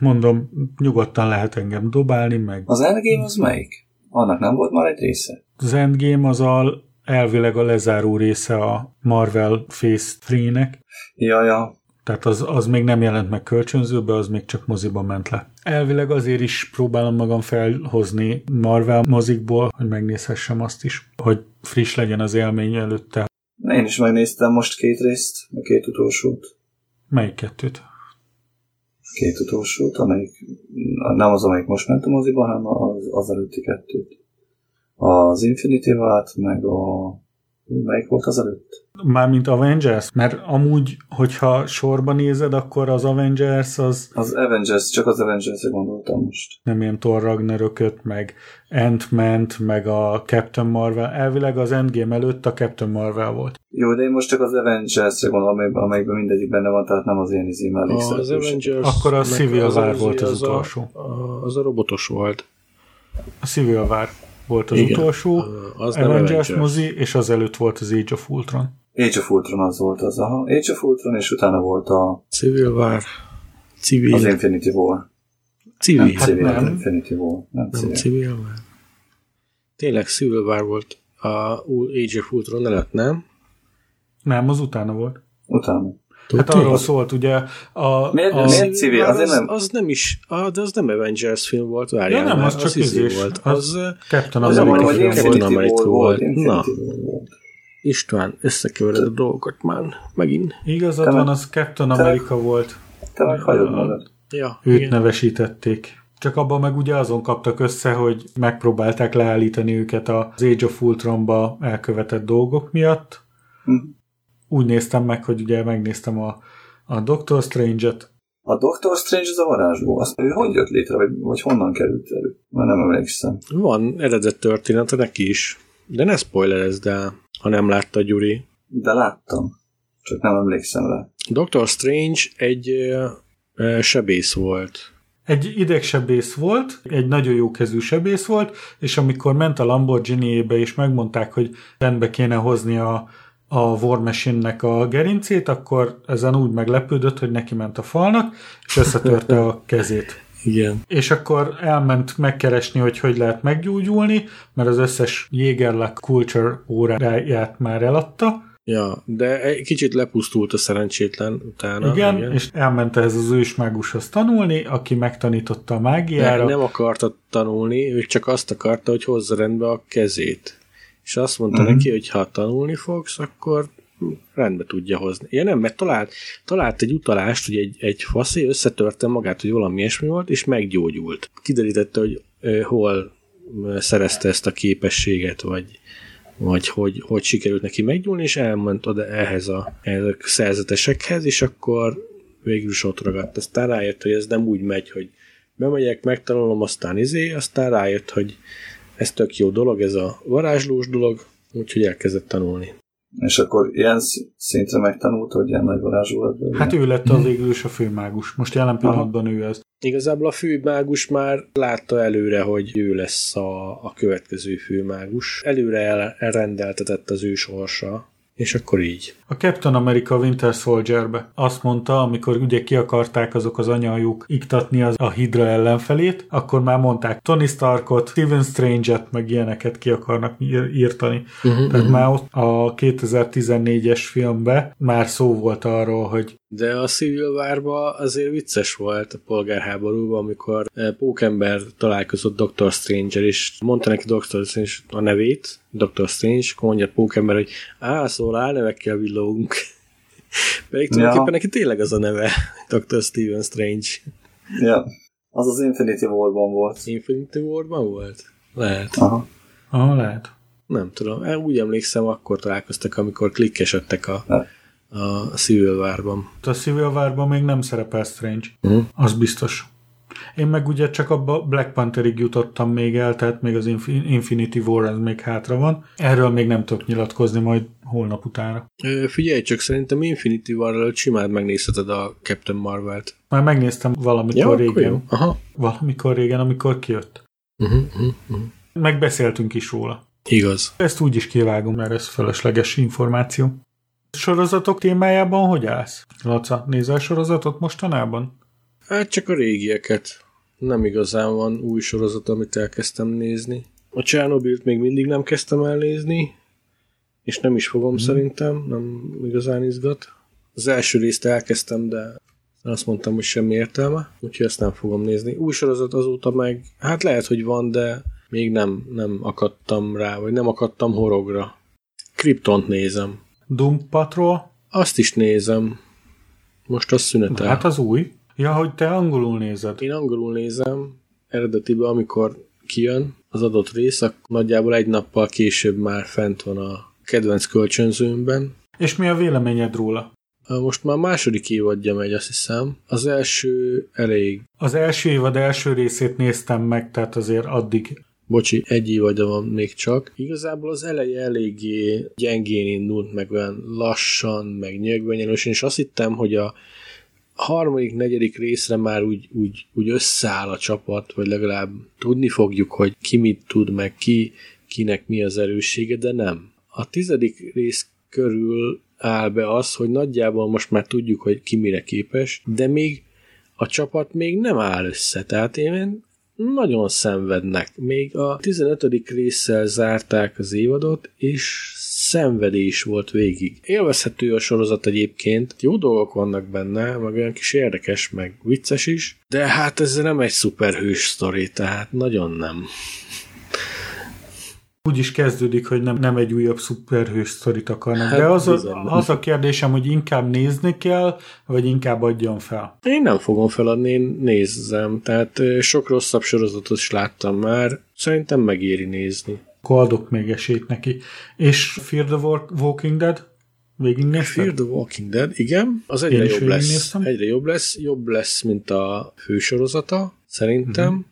Mondom, nyugodtan lehet engem dobálni, meg Az Endgame az melyik? Annak nem volt már egy része? az Endgame az a, elvileg a lezáró része a Marvel Phase 3-nek, Ja, ja. tehát az, az még nem jelent meg kölcsönzőbe, az még csak moziba ment le. Elvileg azért is próbálom magam felhozni Marvel mozikból, hogy megnézhessem azt is, hogy friss legyen az élmény előtte. Én is megnéztem most két részt, a két utolsót. Melyik kettőt? Két utolsót, amelyik nem az, amelyik most ment a moziba, hanem az, az előtti kettőt. Az Infinity War-t, meg a... Melyik volt az előtt? Mármint Avengers? Mert amúgy, hogyha sorba nézed, akkor az Avengers az Az Avengers, csak az Avengers-re gondoltam most. nem ilyen Thor Ragnarököt, meg ant man meg a Captain Marvel. Elvileg az Endgame előtt a Captain Marvel volt. Jó, de én most csak az Avengers-re gondolom, amelyben, amelyikben mindegyik benne van, tehát nem az ilyen izé Az mellékszereplőség. Avengers... Akkor a Civil az War az- volt az az a- utolsó. A, az a robotos volt. A Civil War volt az Igen. utolsó, Az Avengers, mozi, és az előtt volt az Age of Ultron. Age of Ultron az volt az, aha. Age of Ultron, és utána volt a, Civil War. Civil. az Infinity War. civil. Nem civil, nem. nem. Infinity War. Nem Nem civil. Civil War. Tényleg Civil War volt a Age of Ultron előtt, nem? Nem, az utána volt. Utána. Hát arról szólt ugye a... Miért, a, miért civil? Azért az, nem. az nem is, ah, de az nem Avengers film volt, várjál. Ja, nem, már, az csak izé izés. volt. Az- Az, az Captain az America film volt. Captain America volt. Infinity Na. Volt. István, összekevered a dolgokat már, megint. Igazad van, az Captain America volt. Te meg hagyod magad. Ja, Őt igen. nevesítették. Csak abban meg ugye azon kaptak össze, hogy megpróbálták leállítani őket az Age of Ultronba elkövetett dolgok miatt. Úgy néztem meg, hogy ugye megnéztem a, a Doctor Strange-et. A Doctor Strange az a varázsló. Azt ő hogy jött létre, vagy, vagy honnan került elő? Már nem emlékszem. Van eredet története neki is. De ne spoilerezd el, ha nem látta Gyuri. De láttam. Csak nem emlékszem rá. Doctor Strange egy ö, sebész volt. Egy idegsebész volt, egy nagyon jó kezű sebész volt, és amikor ment a Lamborghini-ébe, és megmondták, hogy rendbe kéne hozni a, a War Machine-nek a gerincét, akkor ezen úgy meglepődött, hogy neki ment a falnak, és összetörte a kezét. Igen. És akkor elment megkeresni, hogy hogy lehet meggyógyulni, mert az összes Jägerlack Culture óráját már eladta. Ja, de egy kicsit lepusztult a szerencsétlen utána. igen, igen, és elment ehhez az ősmágushoz tanulni, aki megtanította a mágiára. De nem akarta tanulni, ő csak azt akarta, hogy hozza rendbe a kezét. És azt mondta uh-huh. neki, hogy ha tanulni fogsz, akkor rendbe tudja hozni. Ja nem, mert talált, talált egy utalást, hogy egy, egy faszé összetörte magát, hogy valami ilyesmi volt, és meggyógyult. Kiderítette, hogy ö, hol szerezte ezt a képességet, vagy, vagy hogy, hogy sikerült neki meggyógyulni, és elment oda ehhez a, ehhez a szerzetesekhez, és akkor végül is ott ragadt. Aztán rájött, hogy ez nem úgy megy, hogy bemegyek, megtanulom, aztán izé, aztán rájött, hogy ez tök jó dolog, ez a varázslós dolog, úgyhogy elkezdett tanulni. És akkor ilyen sz- szintre megtanult, hogy ilyen nagy varázsló lett belőle? Hát ő lett a végül is a főmágus. Most jelen pillanatban ő ez. Igazából a főmágus már látta előre, hogy ő lesz a, a következő főmágus. Előre el, elrendeltetett az ő sorsa, és akkor így. A Captain America Winter Soldier-be azt mondta, amikor ugye ki akarták azok az anyajuk iktatni az a Hydra ellenfelét, akkor már mondták Tony Starkot, Stephen Strange-et, meg ilyeneket ki akarnak ír- írtani. Uh-huh, Tehát már ott a 2014-es filmbe már szó volt arról, hogy De a Civil war azért vicces volt a polgárháborúban, amikor eh, Pókember találkozott Dr. Stranger, és mondta neki Dr. Strange a nevét, Dr. Strange, akkor mondja Pókember, hogy á, szóval álnevekkel villogunk. Pedig tulajdonképpen neki tényleg az a neve, Dr. Stephen Strange. Ja. Az az Infinity War-ban volt. Infinity War-ban volt? Lehet. Aha. ah, lehet. Nem tudom. Én úgy emlékszem, akkor találkoztak, amikor klikkesedtek a, Ne. a Civil War-ban. A Civil War-ban még nem szerepel Strange. Uh-huh. Az biztos. Én meg ugye csak a Black Pantherig jutottam még el, tehát még az Infi- Infinity War az még hátra van. Erről még nem tudok nyilatkozni, majd holnap utána. Ö, Figyelj csak, szerintem Infinity War előtt simán megnézheted a Captain Marvelt. Már megnéztem valamikor Ja, régen. jó. Aha. Valamikor régen, amikor kijött. Uh-huh, uh-huh. Megbeszéltünk is róla. Igaz. Ezt úgy is kivágom, mert ez fölösleges információ. Sorozatok témájában hogy állsz? Laca, nézel sorozatot mostanában? Hát csak a régieket. Nem igazán van új sorozat, amit elkezdtem nézni. A Csernobilt még mindig nem kezdtem el nézni, és nem is fogom hmm. szerintem, nem igazán izgat. Az első részt elkezdtem, de azt mondtam, hogy semmi értelme, úgyhogy ezt nem fogom nézni. Új sorozat azóta meg, hát lehet, hogy van, de még nem, nem akadtam rá, vagy nem akadtam horogra. Kryptont nézem. Doom Patrol? Azt is nézem. Most az szünetel. Hát az új. Ja, hogy te angolul nézed. Én angolul nézem, eredetiben, amikor kijön az adott rész, akkor nagyjából egy nappal később már fent van a kedvenc kölcsönzőmben. És mi a véleményed róla? Most már második évadja megy, azt hiszem. Az első elég, Az első évad első részét néztem meg, tehát azért addig bocsi, egy évadja van még csak. Igazából az eleje eléggé gyengén indult, meg olyan lassan, meg nyögvenyelősen, és azt hittem, hogy a harmadik, negyedik részre már úgy, úgy, úgy összeáll a csapat, vagy legalább tudni fogjuk, hogy ki mit tud, meg ki, kinek mi az erőssége, de nem. A tizedik rész körül áll be az, hogy nagyjából most már tudjuk, hogy ki mire képes, de még a csapat még nem áll össze. Tehát én nagyon szenvednek. Még a 15. résszel zárták az évadot, és szenvedés volt végig. Élvezhető a sorozat egyébként, jó dolgok vannak benne, meg olyan kis érdekes, meg vicces is, de hát ez nem egy szuperhős sztori, tehát nagyon nem. Úgy is kezdődik, hogy nem, nem egy újabb szuperhős sztorit akarnak. Hát, De az a, az a kérdésem, hogy inkább nézni kell, vagy inkább adjon fel? Én nem fogom feladni, én nézzem. Tehát sok rosszabb sorozatot is láttam már. Szerintem megéri nézni. Akkor adok még esélyt neki. És Fear the Walking Dead? Végignézted? Fear the Walking Dead, igen. Az egyre jobb lesz. Egyre jobb lesz. Jobb lesz, mint a fősorozata, szerintem. Uh-huh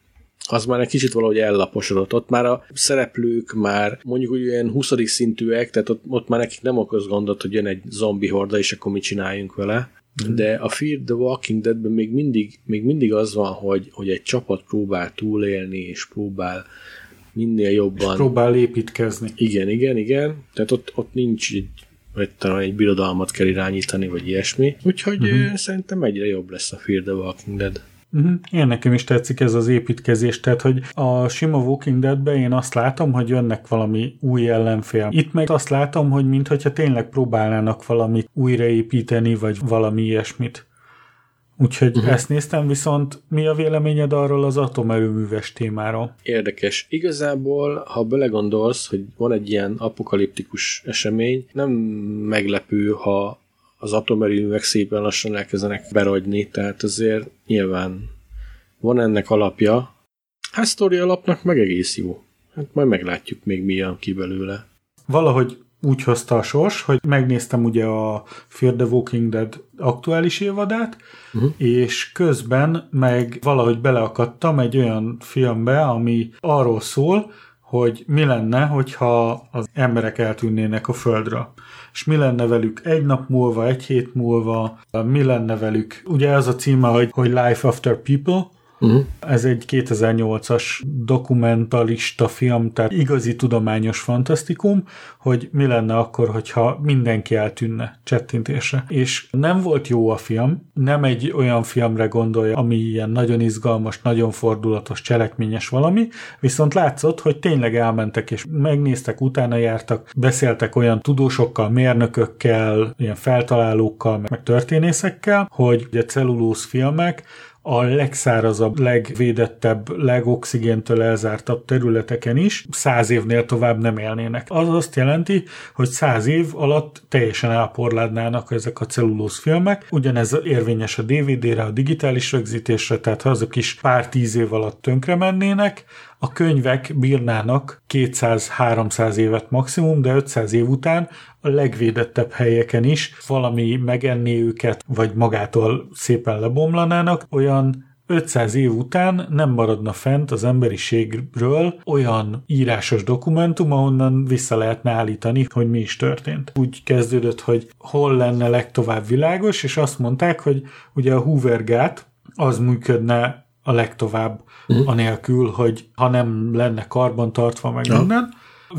az már egy kicsit valahogy ellaposodott. Ott már a szereplők már mondjuk úgy olyan 20. szintűek, tehát ott, ott már nekik nem okoz gondot, hogy jön egy zombi horda, és akkor mit csináljunk vele. Mm. De a Fear the Walking Deadben még mindig, még mindig az van, hogy, hogy egy csapat próbál túlélni, és próbál minél jobban... És próbál építkezni. Igen, igen, igen. Tehát ott, ott nincs egy vagy talán egy birodalmat kell irányítani, vagy ilyesmi. Úgyhogy uh-huh. szerintem egyre jobb lesz a Fear the Walking Dead. Uh-huh. Én nekem is tetszik ez az építkezés, tehát hogy a sima Walking Deadben én azt látom, hogy jönnek valami új ellenfél. Itt meg azt látom, hogy mintha tényleg próbálnának valamit újraépíteni, vagy valami ilyesmit. Úgyhogy uh-huh. ezt néztem, viszont mi a véleményed arról az atomerőműves témáról? Érdekes. Igazából, ha belegondolsz, hogy van egy ilyen apokaliptikus esemény, nem meglepő, ha az atomerőművek szépen lassan elkezdenek beragyni, tehát azért nyilván van ennek alapja. Hát sztori alapnak meg egész jó. Hát majd meglátjuk még mi jön ki belőle. Valahogy úgy hozta a sors, hogy megnéztem ugye a Fear the Walking Dead aktuális évadát, uh-huh. és közben meg valahogy beleakadtam egy olyan filmbe, ami arról szól, hogy mi lenne, hogyha az emberek eltűnnének a földről és mi lenne velük egy nap múlva, egy hét múlva, mi lenne velük. Ugye az a címe, hogy, hogy Life After People, Uh-huh. Ez egy 2008-as dokumentalista film, tehát igazi tudományos fantasztikum, hogy mi lenne akkor, hogyha mindenki eltűnne csettintésre. És nem volt jó a film, nem egy olyan filmre gondolja, ami ilyen nagyon izgalmas, nagyon fordulatos, cselekményes valami, viszont látszott, hogy tényleg elmentek és megnéztek, utána jártak, beszéltek olyan tudósokkal, mérnökökkel, ilyen feltalálókkal, meg történészekkel, hogy a cellulóz filmek a legszárazabb, legvédettebb, legoxigéntől elzártabb területeken is száz évnél tovább nem élnének. Az azt jelenti, hogy száz év alatt teljesen elporládnának ezek a cellulóz filmek. Ugyanez érvényes a DVD-re, a digitális rögzítésre, tehát ha azok is pár tíz év alatt tönkre mennének, a könyvek bírnának 200-300 évet maximum, de 500 év után a legvédettebb helyeken is valami megenni őket, vagy magától szépen lebomlanának, olyan 500 év után nem maradna fent az emberiségről olyan írásos dokumentum, ahonnan vissza lehetne állítani, hogy mi is történt. Úgy kezdődött, hogy hol lenne legtovább világos, és azt mondták, hogy ugye a Hoover gát az működne a legtovább, uh-huh. anélkül, hogy ha nem lenne karban tartva meg ja. minden.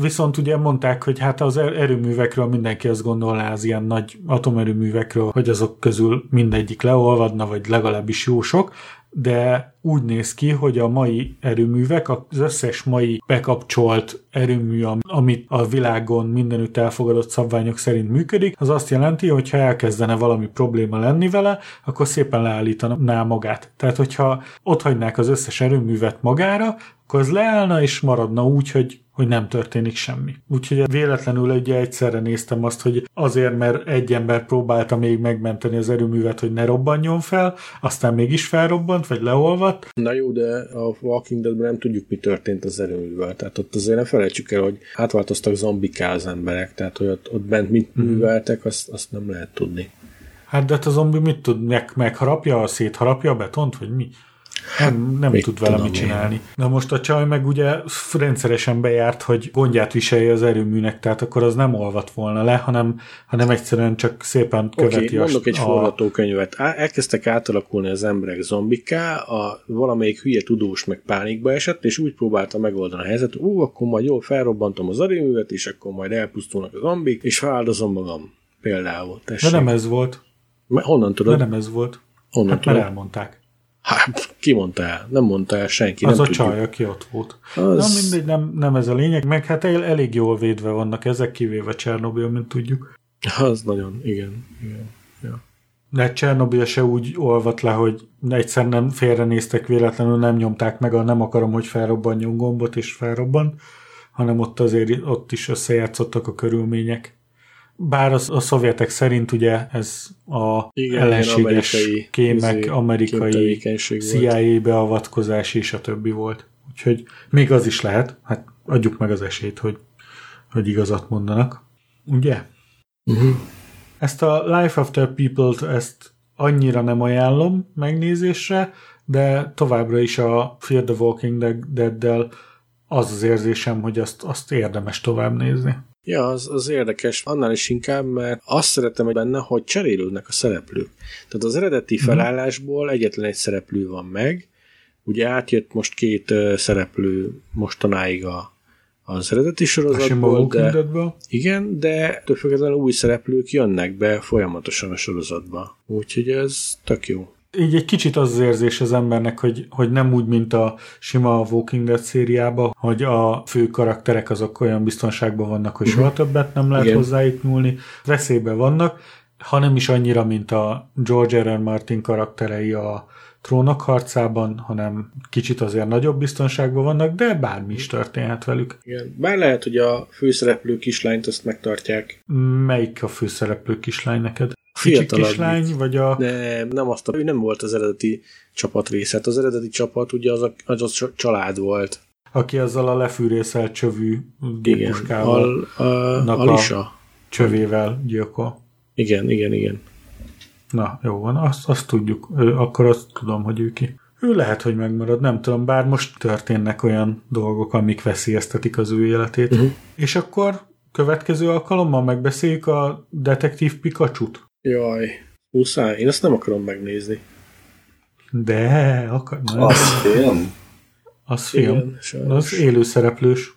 Viszont ugye mondták, hogy hát az er- erőművekről mindenki azt gondolná az ilyen nagy atomerőművekről, hogy azok közül mindegyik leolvadna, vagy legalábbis jó sok, de úgy néz ki, hogy a mai erőművek, az összes mai bekapcsolt erőmű, amit a világon mindenütt elfogadott szabványok szerint működik, az azt jelenti, hogy ha elkezdene valami probléma lenni vele, akkor szépen leállítaná magát. Tehát, hogyha ott hagynák az összes erőművet magára, akkor az leállna és maradna úgy, hogy hogy nem történik semmi. Úgyhogy véletlenül ugye egyszerre néztem azt, hogy azért, mert egy ember próbálta még megmenteni az erőművet, hogy ne robbanjon fel, aztán mégis felrobbant, vagy leolvadt. Na jó, de a Walking Deadben nem tudjuk, mi történt az erőművel. Tehát ott azért ne felejtsük el, hogy átváltoztak zombiká az emberek, tehát hogy ott, ott bent mit hmm. műveltek, azt, azt nem lehet tudni. Hát de hát a zombi mit tud? Meg, megharapja, szétharapja a betont, vagy mi? Nem, nem tud vele mit csinálni. Én. Na most a csaj meg ugye rendszeresen bejárt, hogy gondját viselje az erőműnek, tehát akkor az nem olvat volna le, hanem, hanem egyszerűen csak szépen követi okay, a... mondok egy a... forgatókönyvet. Elkezdtek átalakulni az emberek zombiká, a valamelyik hülye tudós meg pánikba esett, és úgy próbálta megoldani a helyzetet, ú, akkor majd jól felrobbantom az erőművet, és akkor majd elpusztulnak a zombik, és feláldozom magam. Például. Tessék. De nem ez volt. Honnan tudod? De nem ez volt. Honnan hát tudod? mert elmondták. Hát, ki mondta el? Nem mondta el senki. az nem a tudjuk. csaj, aki ott volt. Az... Na mindegy, nem, nem ez a lényeg, meg hát el, elég jól védve vannak ezek, kivéve Csernobyl, mint tudjuk. Az nagyon, igen. igen. Ja. De Csernobyl se úgy olvat le, hogy egyszer nem félrenéztek véletlenül, nem nyomták meg a nem akarom, hogy felrobbanjon gombot, és felrobban, hanem ott azért ott is összejátszottak a körülmények. Bár az, a szovjetek szerint ugye ez a Igen, ellenséges amerikai, kémek, izé, amerikai. CIA beavatkozás és a többi volt. Úgyhogy még az is lehet, hát adjuk meg az esélyt, hogy, hogy igazat mondanak. Ugye? Uh-huh. Ezt a Life After People-t, ezt annyira nem ajánlom megnézésre, de továbbra is a Fear the Walking Dead-del az az érzésem, hogy azt, azt érdemes tovább nézni. Ja, az, az érdekes, annál is inkább, mert azt szeretem benne, hogy cserélődnek a szereplők. Tehát az eredeti felállásból egyetlen egy szereplő van meg, ugye átjött most két szereplő mostanáig a, az eredeti sorozatból, de, igen, de több függetlenül új szereplők jönnek be folyamatosan a sorozatba. Úgyhogy ez tök jó. Így egy kicsit az az érzés az embernek, hogy, hogy nem úgy, mint a sima Walking Dead szériában, hogy a fő karakterek azok olyan biztonságban vannak, hogy soha többet nem lehet Igen. hozzájuk nyúlni, veszélyben vannak, hanem is annyira, mint a George R. R. Martin karakterei a trónok harcában, hanem kicsit azért nagyobb biztonságban vannak, de bármi is történhet velük. Igen. Bár lehet, hogy a főszereplő kislányt azt megtartják. Melyik a főszereplő kislány neked? Fiatalabb. kislány, vagy a... Nem, nem azt a, ő nem volt az eredeti csapat része. Hát az eredeti csapat ugye az a, az a csa- család volt. aki azzal a lefűrészelt csövű géppuskával, Al, a, Nak a- Alisa. csövével gyilkol. Igen, igen, igen. Na, jó van, azt, azt tudjuk. Akkor azt tudom, hogy ő ki. Ő lehet, hogy megmarad, nem tudom, bár most történnek olyan dolgok, amik veszélyeztetik az ő életét. Uh-huh. És akkor következő alkalommal megbeszéljük a detektív Pikachu-t. Jaj, muszáj. Én ezt nem akarom megnézni. De, akar, nem, Az film? az film. Igen, sajnos. Az élőszereplős.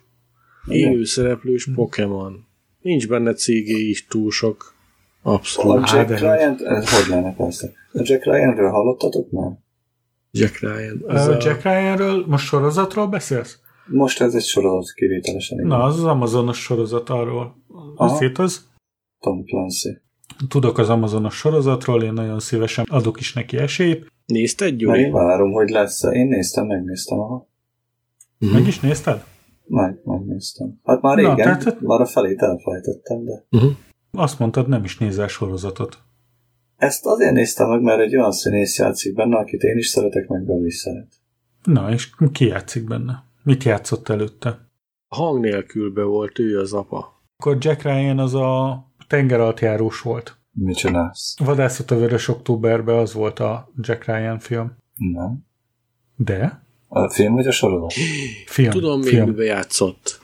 Élő szereplős Pokémon. Nincs benne CG is túl sok. A Abszolút. Á, Jack Ryan, ez hogy lenne persze. A Jack Ryanről hallottatok már? Jack Ryan. Az Az a... a... Jack Ryanről most sorozatról beszélsz? Most ez egy sorozat kivételesen. igen. Na, az az Amazonos sorozat arról. Aha. Azért az? Tom Clancy. Tudok az Amazonos sorozatról, én nagyon szívesen adok is neki esélyt. Nézted, Na, Gyuri? várom, hogy lesz Én néztem, megnéztem. Aha. Mhm. Meg is nézted? Meg, megnéztem. Hát már Na, régen, tehát- már a felét elfelejtettem, de Uh-huh. Azt mondtad, nem is nézel sorozatot. ezt azért néztem meg, mert egy olyan színész játszik benne, akit én is szeretek, meg Gabi is szeret. Na, és ki játszik benne? Mit játszott előtte? Hang nélkül be volt ő az apa. Akkor Jack Ryan az a tengeralattjárós volt. Mit csinálsz? Vadászat a Vörös Októberben az volt a Jack Ryan film. Nem. De? A film vagy a sorozat? Film. Tudom film. mibe játszott.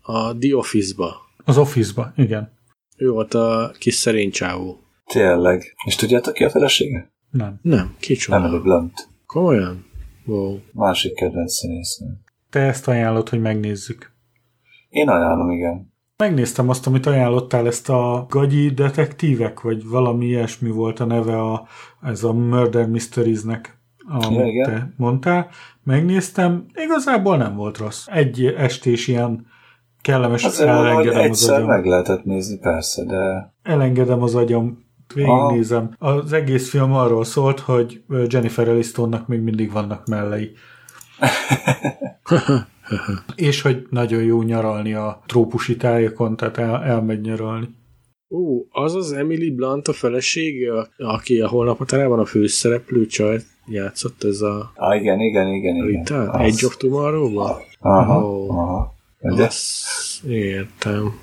A The Office-ba. Az Office-ba, igen. Ő volt a kis szerény csávó. Tényleg. És tudjátok ki a felesége? Nem. Nem, kicsoda. Emily Blunt. Komolyan? Wow. Másik kedvenc színésznő. Te ezt ajánlod, hogy megnézzük. Én ajánlom, igen. Megnéztem azt, amit ajánlottál, ezt a gagyi detektívek, vagy valami ilyesmi volt a neve a, ez a Murder Mysteries-nek, amit igen. te mondtál. Megnéztem, igazából nem volt rossz. Egy estés ilyen kellemes, mondom, hogy elengedem az egyszer agyam. meg lehetett nézni, persze, de Elengedem az agyam, végignézem. Az egész film arról szólt, hogy Jennifer Anistonnak még mindig vannak mellei. És hogy nagyon jó nyaralni a trópusi tájakon, tehát el, elmegy nyaralni. Ó, az az Emily Blunt a felesége, aki a holnap határában a főszereplő csaj játszott ez a ah, igen, igen, igen, igen. Rita? Az. Egy of Tomorrow-ban? Aha, Ó. aha. Ugye? Azt értem.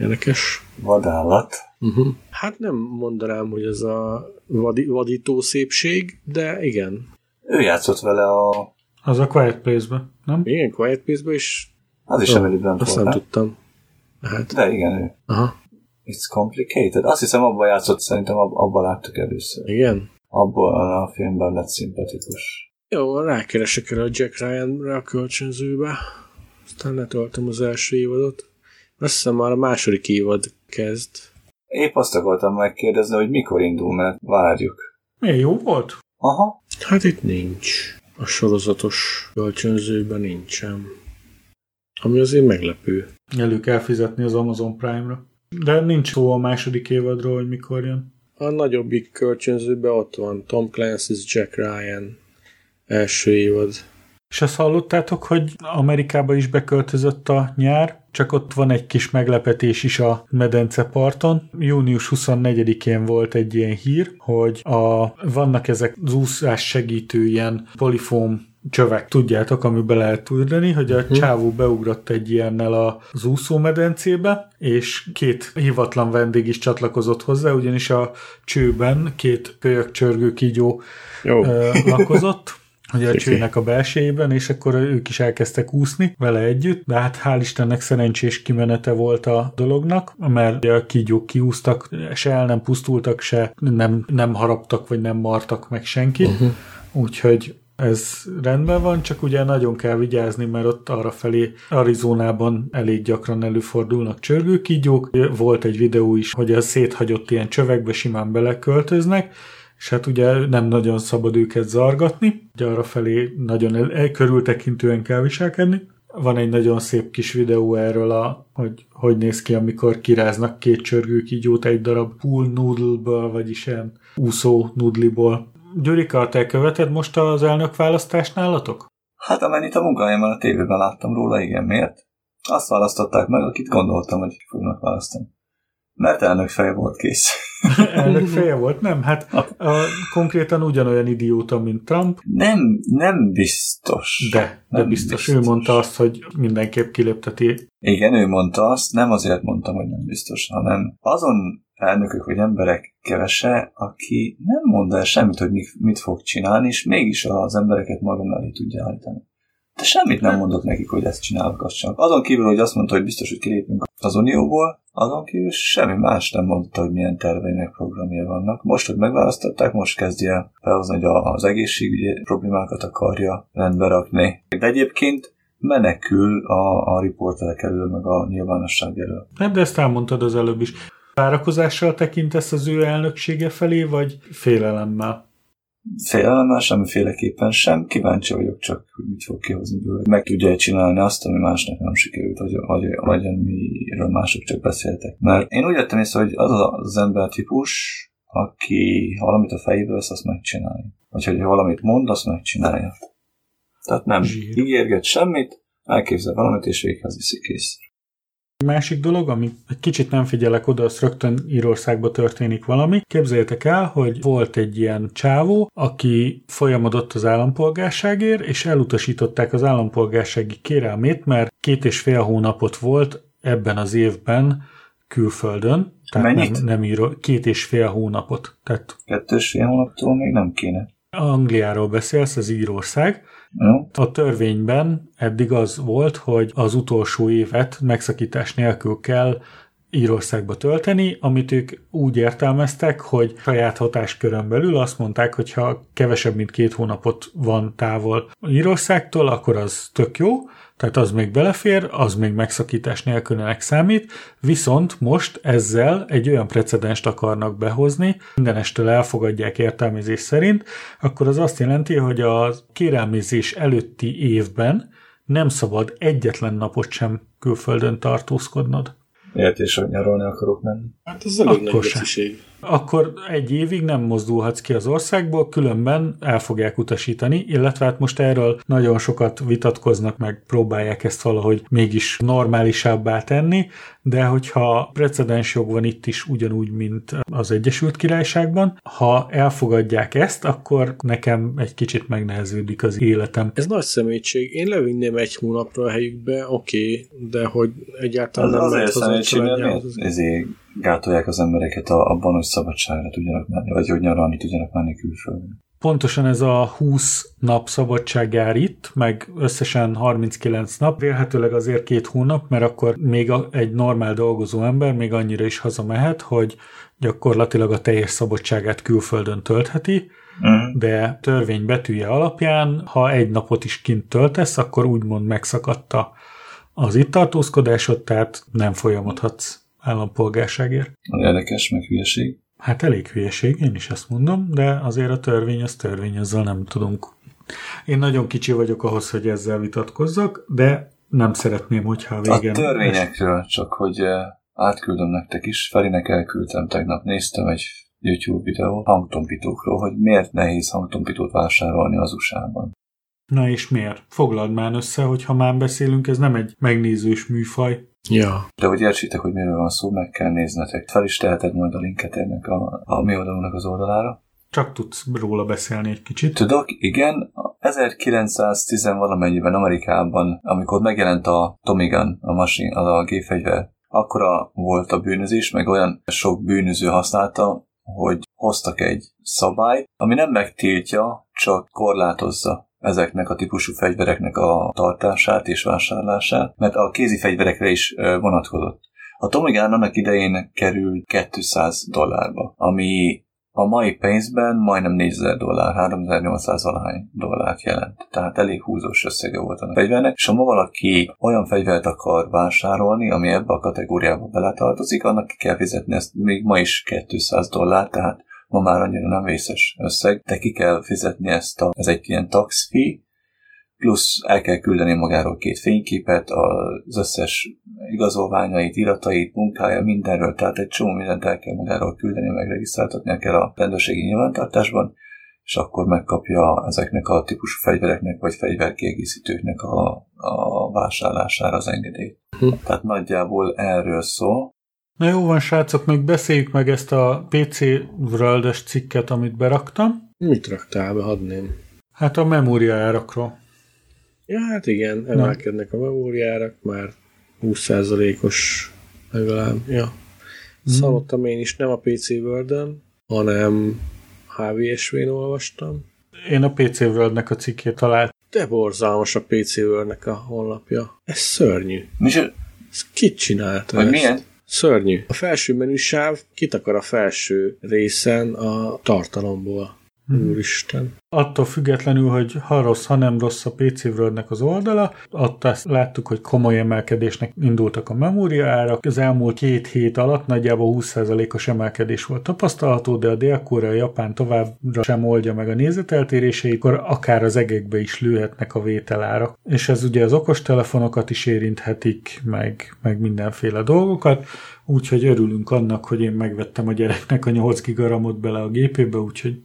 Érdekes. Vadállat. Uh-huh. Hát nem mondanám, hogy ez a vadi, vadító szépség, de igen. Ő játszott vele a... Az a Quiet Place-be, nem? Igen, Quiet Place-ben is Az is Emily Blunt azt volt, nem tudtam. Hát, De igen, ő. aha, It's complicated. Azt hiszem abban játszott, szerintem ab- abban láttuk először. igen. Abban a filmben lett szimpatikus. Jó, rákeresek el a Jack Ryan-re a kölcsönzőbe. Aztán letöltöm az első évadot. Azt hiszem már a második évad kezd. Épp azt akartam megkérdezni, hogy mikor indul, mert várjuk. Milyen jó volt? Aha. Hát itt nincs. A sorozatos kölcsönzőben nincsen. Ami azért meglepő. Elő kell fizetni az Amazon Prime-ra. De nincs szó a második évadról, hogy mikor jön. A nagyobbik kölcsönzőben ott van Tom Clancy's Jack Ryan első évad. És azt hallottátok, hogy Amerikába is beköltözött a nyár, csak ott van egy kis meglepetés is a medenceparton. Június 24-én volt egy ilyen hír, hogy a, vannak ezek az úszás segítő ilyen polifóm csövek, tudjátok, amiben lehet tudni, hogy a uh-huh. csávó beugrott egy ilyennel az úszómedencébe, és két hivatlan vendég is csatlakozott hozzá, ugyanis a csőben két kölyökcsörgő kígyó Jó. lakozott, ugye a csőnek a belsejében, és akkor ők is elkezdtek úszni vele együtt, de hát hál' Istennek szerencsés kimenete volt a dolognak, mert a kígyók kiúztak, se el nem pusztultak, se nem, nem haraptak, vagy nem martak meg senkit, uh-huh. úgyhogy ez rendben van, csak ugye nagyon kell vigyázni, mert ott arra felé Arizonában elég gyakran előfordulnak csörgőkígyók. Volt egy videó is, hogy a széthagyott ilyen csövekbe simán beleköltöznek, és hát ugye nem nagyon szabad őket zargatni, ugye arra felé nagyon elkörültekintően kell viselkedni. Van egy nagyon szép kis videó erről, a, hogy hogy néz ki, amikor kiráznak két csörgőkígyót egy darab pool noodle-ből, vagyis ilyen úszó nudliból. Gyurika, te követed most az elnök választást nálatok? Hát amennyit a munkahelyemen a tévében láttam róla, igen. Miért? Azt választották meg, akit gondoltam, hogy fognak választani. Mert elnök feje volt kész. elnök feje volt? Nem, hát a, konkrétan ugyanolyan idióta, mint Trump. Nem, nem biztos. De, de nem biztos. biztos. Ő mondta azt, hogy mindenképp kilépteti. Igen, ő mondta azt, nem azért mondtam, hogy nem biztos, hanem azon elnökök vagy emberek kevese, aki nem mond el semmit, hogy mit fog csinálni, és mégis az embereket magam elé tudja állítani. De semmit nem mondott nekik, hogy ezt csinálok, azt csak. Azon kívül, hogy azt mondta, hogy biztos, hogy kilépünk az Unióból, azon kívül semmi más nem mondta, hogy milyen tervei meg programja vannak. Most, hogy megválasztották, most kezdje el felhozni, hogy az egészségügyi problémákat akarja rendbe rakni. De egyébként menekül a, a riporterek elől, meg a nyilvánosság elől. Hát de ezt elmondtad az előbb is. Várakozással tekintesz az ő elnöksége felé, vagy félelemmel? Félelemmel semmiféleképpen sem. Kíváncsi vagyok csak, hogy mit fog kihozni bőle. Meg tudja csinálni azt, ami másnak nem sikerült, vagy, vagy, vagy amiről mások csak beszéltek. Mert én úgy vettem észre, hogy az az ember típus, aki valamit a fejéből vesz, azt megcsinálja. Vagy hogy valamit mond, azt megcsinálja. Tehát nem Zsír. ígérget semmit, elképzel valamit, és véghez viszi kész. Másik dolog, ami egy kicsit nem figyelek oda, az rögtön Írországban történik valami. Képzeljétek el, hogy volt egy ilyen csávó, aki folyamodott az állampolgárságért, és elutasították az állampolgársági kérelmét, mert két és fél hónapot volt ebben az évben külföldön. Tehát Mennyit? Nem, nem író, két és fél hónapot. Tehát Kettő és fél hónaptól még nem kéne. Angliáról beszélsz, az Írország. A törvényben eddig az volt, hogy az utolsó évet megszakítás nélkül kell Írországba tölteni, amit ők úgy értelmeztek, hogy saját hatáskörön belül azt mondták, hogy ha kevesebb, mint két hónapot van távol Írországtól, akkor az tök jó, tehát az még belefér, az még megszakítás nélkülnek számít, viszont most ezzel egy olyan precedenst akarnak behozni, mindenestől elfogadják értelmezés szerint, akkor az azt jelenti, hogy a kérelmezés előtti évben nem szabad egyetlen napot sem külföldön tartózkodnod. Miért is, hogy nyaralni akarok menni? Hát ez elég Akkor nagy Akkor egy évig nem mozdulhatsz ki az országból, különben el fogják utasítani, illetve hát most erről nagyon sokat vitatkoznak, meg próbálják ezt valahogy mégis normálisabbá tenni, de hogyha precedens jog van itt is ugyanúgy, mint az Egyesült Királyságban, ha elfogadják ezt, akkor nekem egy kicsit megneheződik az életem. Ez nagy szemétség. Én levinném egy hónapra a helyükbe, oké, okay, de hogy egyáltalán az nem lehet mert ezért gátolják az embereket abban, hogy szabadságra tudjanak menni, vagy hogy nyaralni tudjanak menni külföldön. Pontosan ez a 20 nap szabadság jár itt, meg összesen 39 nap, vélhetőleg azért két hónap, mert akkor még egy normál dolgozó ember még annyira is hazamehet, hogy gyakorlatilag a teljes szabadságát külföldön töltheti, uh-huh. de törvény betűje alapján, ha egy napot is kint töltesz, akkor úgymond megszakadta az itt tartózkodásod, tehát nem folyamodhatsz állampolgárságért. Érdekes, meg hülyeség. Hát elég hülyeség, én is ezt mondom, de azért a törvény az törvény, ezzel nem tudunk. Én nagyon kicsi vagyok ahhoz, hogy ezzel vitatkozzak, de nem szeretném, hogyha a végén... A törvényekről, csak hogy átküldöm nektek is, Ferinek elküldtem tegnap, néztem egy YouTube videó hangtompítókról, hogy miért nehéz hangtompítót vásárolni az USA-ban. Na és miért? Foglald már össze, hogy ha már beszélünk, ez nem egy megnézős műfaj. Ja. De hogy értsétek, hogy miről van szó, meg kell néznetek. Fel is teheted majd a linket ennek a, a mi oldalunknak az oldalára. Csak tudsz róla beszélni egy kicsit. Tudok, igen. 1910 valamennyiben Amerikában, amikor megjelent a Tommy Gun, a machine, a gépfegyver, akkora volt a bűnözés, meg olyan sok bűnöző használta, hogy hoztak egy szabályt, ami nem megtiltja, csak korlátozza ezeknek a típusú fegyvereknek a tartását és vásárlását, mert a kézi fegyverekre is vonatkozott. A Tommy Gun annak idején került 200 dollárba, ami a mai pénzben majdnem 4000 dollár, 3800 valahány dollárt jelent. Tehát elég húzós összege volt a fegyvernek, és ha ma valaki olyan fegyvert akar vásárolni, ami ebbe a kategóriába beletartozik, annak ki kell fizetni ezt még ma is 200 dollár, tehát ma már annyira nem vészes összeg, de ki kell fizetni ezt a, ez egy ilyen tax fee, plusz el kell küldeni magáról két fényképet, az összes igazolványait, iratait, munkája, mindenről, tehát egy csomó mindent el kell magáról küldeni, meg regisztráltatnia kell a rendőrségi nyilvántartásban, és akkor megkapja ezeknek a típusú fegyvereknek vagy fegyverkiegészítőknek a, a vásárlására az engedélyt. Hm. Tehát nagyjából erről szól. Na jó van, srácok, még beszéljük meg ezt a PC world cikket, amit beraktam. Mit raktál be, hadném? Hát a memóriárakról. Ja, hát igen, emelkednek a memóriárak, már 20%-os legalább, ja. Mm. Szalottam én is, nem a PC world hanem HVSV-n olvastam. Én a PC world a cikkét talált. De borzalmas a PC world a honlapja. Ez szörnyű. Mi Ez kit csinálta Vagy ezt? milyen? Szörnyű. A felső menüsáv kitakar a felső részen a tartalomból. Hmm. Úristen. Attól függetlenül, hogy ha rossz, ha nem rossz a PC world az oldala, ott azt láttuk, hogy komoly emelkedésnek indultak a memóriárak. Az elmúlt két hét alatt nagyjából 20%-os emelkedés volt tapasztalható, de a dél a Japán továbbra sem oldja meg a nézeteltéréseit, akkor akár az egekbe is lőhetnek a vételárak. És ez ugye az okostelefonokat is érinthetik, meg, meg mindenféle dolgokat. Úgyhogy örülünk annak, hogy én megvettem a gyereknek a 8 gigaramot bele a gépébe, úgyhogy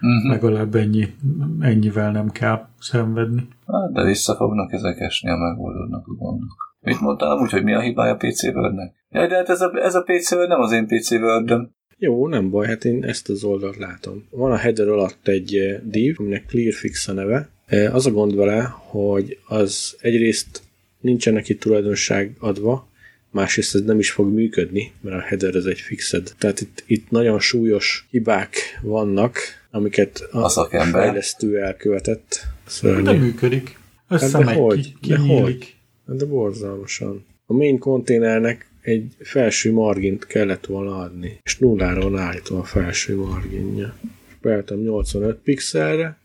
uh-huh. legalább ennyi, ennyivel nem kell szenvedni. Hát, de vissza fognak ezek esni, a megoldódnak a gondok. Mit mondtál úgy, hogy mi a hibája PC Wordnek? Jaj, de hát ez a, ez a PC Word nem az én PC word Jó, nem baj, hát én ezt az oldalt látom. Van a header alatt egy eh, div, aminek ClearFix a neve. Eh, az a gond vele, hogy az egyrészt nincsen neki tulajdonság adva, másrészt ez nem is fog működni, mert a header ez egy fixed. Tehát itt, itt nagyon súlyos hibák vannak, amiket a, a szakember. fejlesztő elkövetett. Szörnyű. De működik. Összemegy, hát de hogy? ki, de hogy? Hát de borzalmasan. A main konténernek egy felső margint kellett volna adni, és nullára van állítva a felső marginja. Beálltam 85 pixelre.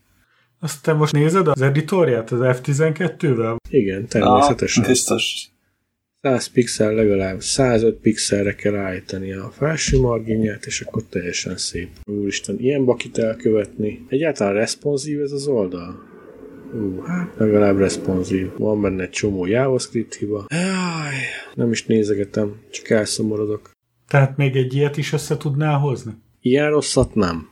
Azt te most nézed az editorját az F12-vel? Igen, természetesen. Ah, biztos. 100 pixel legalább 105 pixelre kell állítani a felső marginját, és akkor teljesen szép. Úristen, ilyen bakit elkövetni. Egyáltalán responsív ez az oldal? Ú, hát legalább responsív. Van benne egy csomó JavaScript hiba. Jaj, nem is nézegetem, csak elszomorodok. Tehát még egy ilyet is össze tudnál hozni? Ilyen rosszat nem.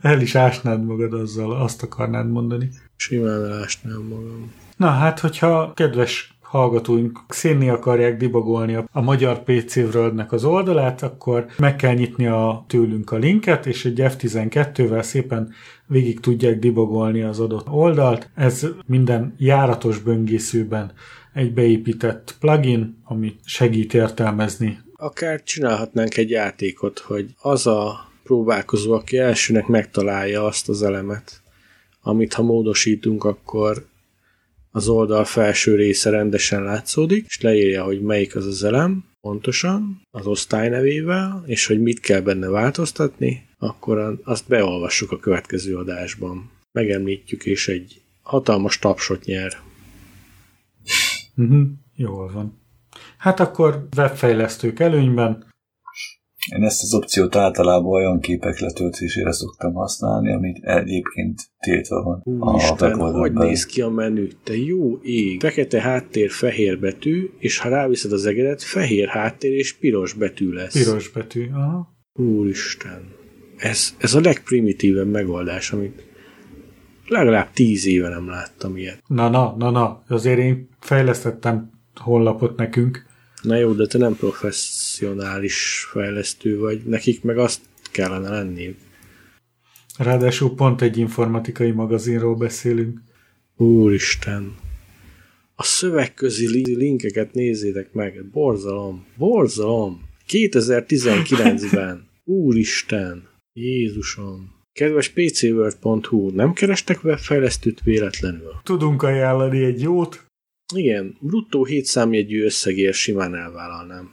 El is ásnád magad azzal, azt akarnád mondani. Simán elásnám magam. Na hát, hogyha kedves hallgatóink szénni akarják dibagolni a, magyar PC world az oldalát, akkor meg kell nyitni a, tőlünk a linket, és egy F12-vel szépen végig tudják dibagolni az adott oldalt. Ez minden járatos böngészőben egy beépített plugin, ami segít értelmezni. Akár csinálhatnánk egy játékot, hogy az a próbálkozó, aki elsőnek megtalálja azt az elemet, amit ha módosítunk, akkor az oldal felső része rendesen látszódik, és leírja, hogy melyik az az elem, pontosan, az osztály nevével, és hogy mit kell benne változtatni, akkor azt beolvassuk a következő adásban. Megemlítjük, és egy hatalmas tapsot nyer. Uh-huh. Jól van. Hát akkor webfejlesztők előnyben. Én ezt az opciót általában olyan képek letöltésére szoktam használni, amit egyébként tiltva van. Úristen, hogy néz ki a menü? Te jó ég! Fekete háttér, fehér betű, és ha ráviszed az egeret, fehér háttér és piros betű lesz. Piros betű, aha. Úristen. Ez, ez a legprimitívebb megoldás, amit legalább tíz éve nem láttam ilyet. Na, na, na, na, azért én fejlesztettem honlapot nekünk. Na jó, de te nem professzionális fejlesztő vagy, nekik meg azt kellene lenni. Ráadásul pont egy informatikai magazinról beszélünk. Úristen. A szövegközi linkeket nézzétek meg. Borzalom. Borzalom. 2019-ben. Úristen. Jézusom. Kedves pcworld.hu, nem kerestek webfejlesztőt véletlenül? Tudunk ajánlani egy jót? Igen, bruttó 7 számjegyű összegért simán elvállalnám.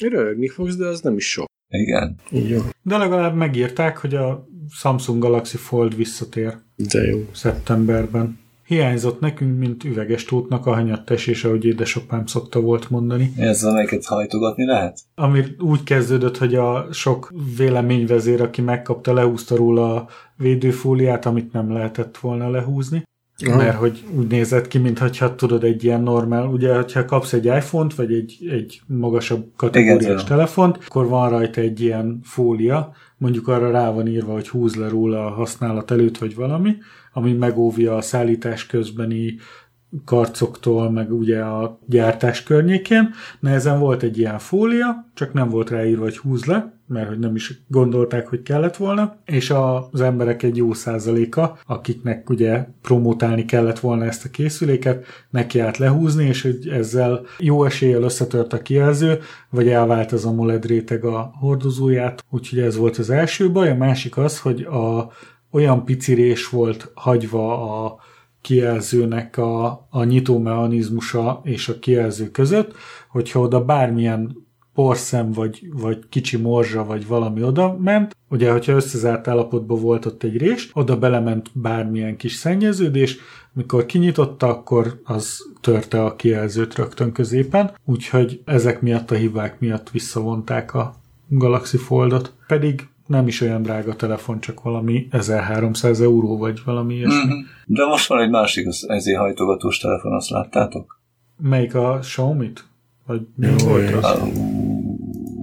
Röhögni fogsz, de az nem is sok. Igen. Így jó. De legalább megírták, hogy a Samsung Galaxy Fold visszatér. De jó. Szeptemberben. Hiányzott nekünk, mint üveges tótnak a hanyattesés, ahogy édesapám szokta volt mondani. Ez amelyiket hajtogatni lehet? Ami úgy kezdődött, hogy a sok véleményvezér, aki megkapta, lehúzta róla a védőfóliát, amit nem lehetett volna lehúzni. Aha. Mert hogy úgy nézett ki, mintha tudod egy ilyen normál, ugye, ha kapsz egy iPhone-t, vagy egy, egy magasabb kategóriás Igen, telefont, akkor van rajta egy ilyen fólia, mondjuk arra rá van írva, hogy húz le róla a használat előtt, vagy valami, ami megóvja a szállítás közbeni karcoktól, meg ugye a gyártás környékén. Nehezen volt egy ilyen fólia, csak nem volt ráírva, hogy húz le, mert hogy nem is gondolták, hogy kellett volna, és az emberek egy jó százaléka, akiknek ugye promotálni kellett volna ezt a készüléket, neki át lehúzni, és hogy ezzel jó eséllyel összetört a kijelző, vagy elvált az AMOLED réteg a hordozóját, úgyhogy ez volt az első baj. A másik az, hogy a, olyan picirés volt hagyva a kijelzőnek a, a nyitómechanizmusa és a kijelző között, hogyha oda bármilyen porszem, vagy, vagy kicsi morzsa, vagy valami oda ment, ugye, hogyha összezárt állapotban volt ott egy rés, oda belement bármilyen kis szennyeződés, mikor kinyitotta, akkor az törte a kijelzőt rögtön középen, úgyhogy ezek miatt a hibák miatt visszavonták a Galaxy Foldot. Pedig nem is olyan drága telefon, csak valami 1300 euró, vagy valami ilyesmi. Mm-hmm. De most van egy másik az ezért hajtogatós telefon, azt láttátok? Melyik a Xiaomi-t? Vagy mi volt az?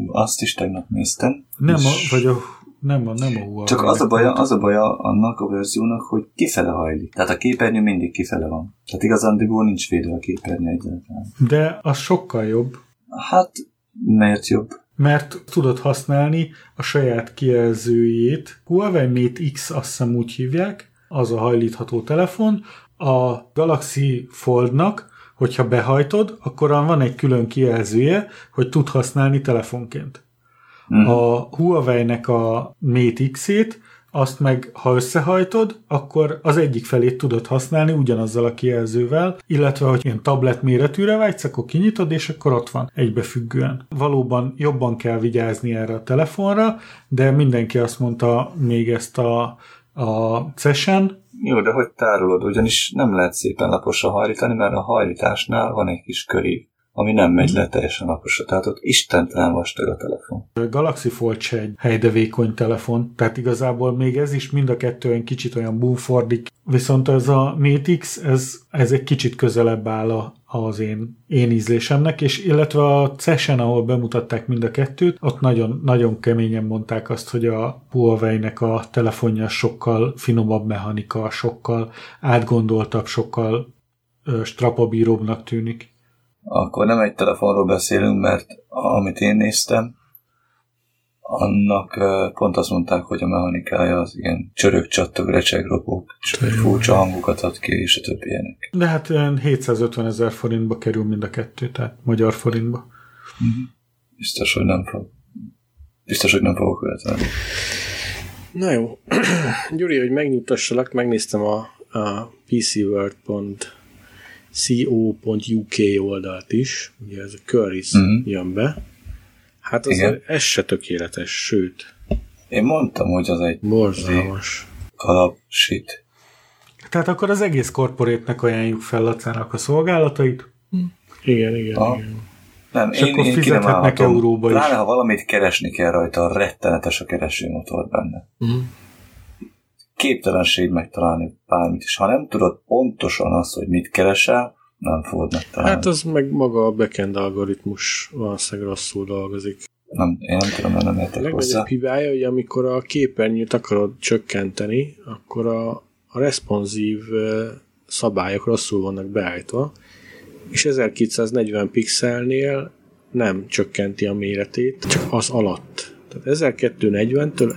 Azt is tegnap néztem. Nem a, vagy a nem a, nem a Huawei. Csak az a, baja, az a baja annak a verziónak, hogy kifele hajlik. Tehát a képernyő mindig kifele van. Tehát igazándiból nincs védve a képernyő egyáltalán. De az sokkal jobb. Hát, miért jobb? Mert tudod használni a saját kijelzőjét. Huawei Mate X azt hiszem úgy hívják, az a hajlítható telefon. A Galaxy Foldnak hogyha behajtod, akkor van egy külön kijelzője, hogy tud használni telefonként. Mm. A Huawei-nek a Mate X-ét, azt meg, ha összehajtod, akkor az egyik felét tudod használni ugyanazzal a kijelzővel, illetve, hogy ilyen tablet méretűre vágysz, akkor kinyitod, és akkor ott van egybefüggően. Valóban jobban kell vigyázni erre a telefonra, de mindenki azt mondta még ezt a, a Session, jó, de hogy tárolod? Ugyanis nem lehet szépen laposra hajlítani, mert a hajlításnál van egy kis körív, ami nem megy le teljesen laposra. Tehát ott istentelen vastag a telefon. A Galaxy Fold se egy helydevékony telefon, tehát igazából még ez is mind a kettő egy kicsit olyan búfordik. Viszont ez a Mate X, ez, ez egy kicsit közelebb áll a, az én, én ízlésemnek, és illetve a Session, ahol bemutatták mind a kettőt, ott nagyon, nagyon keményen mondták azt, hogy a Huawei-nek a telefonja sokkal finomabb mechanika, sokkal átgondoltabb, sokkal ö, strapabíróbbnak tűnik. Akkor nem egy telefonról beszélünk, mert amit én néztem, annak pont azt mondták, hogy a mechanikája az ilyen csörök, csattog, recseg, ropog, furcsa hangokat ad ki, és a többi ilyenek. De hát 750 ezer forintba kerül mind a kettő, tehát magyar forintba. Mm-hmm. Biztos, hogy nem fog. Biztos, hogy nem fogok követelni. Na jó. Gyuri, hogy megnyugtassalak, megnéztem a, a pcworld.co.uk oldalt is, ugye ez a Currys mm-hmm. jön be, Hát az Igen. ez se tökéletes, sőt. Én mondtam, hogy az egy borzalmas kalap shit. Tehát akkor az egész korporétnek ajánljuk fel Lacának a szolgálatait? Igen, igen, Aha. igen. Nem, És akkor fizethetnek euróba is. Pláne, ha valamit keresni kell rajta, rettenetes a keresőmotor benne. Mhm. Képtelenség megtalálni bármit is. Ha nem tudod pontosan azt, hogy mit keresel, nem fogod megtalálni. Hát az meg maga a backend algoritmus valószínűleg rosszul dolgozik. nem, én nem tudom, nem A értek legnagyobb hozzá. hibája, hogy amikor a képernyőt akarod csökkenteni, akkor a, a responsív szabályok rosszul vannak beállítva, és 1240 pixelnél nem csökkenti a méretét, csak az alatt. Tehát 1240-től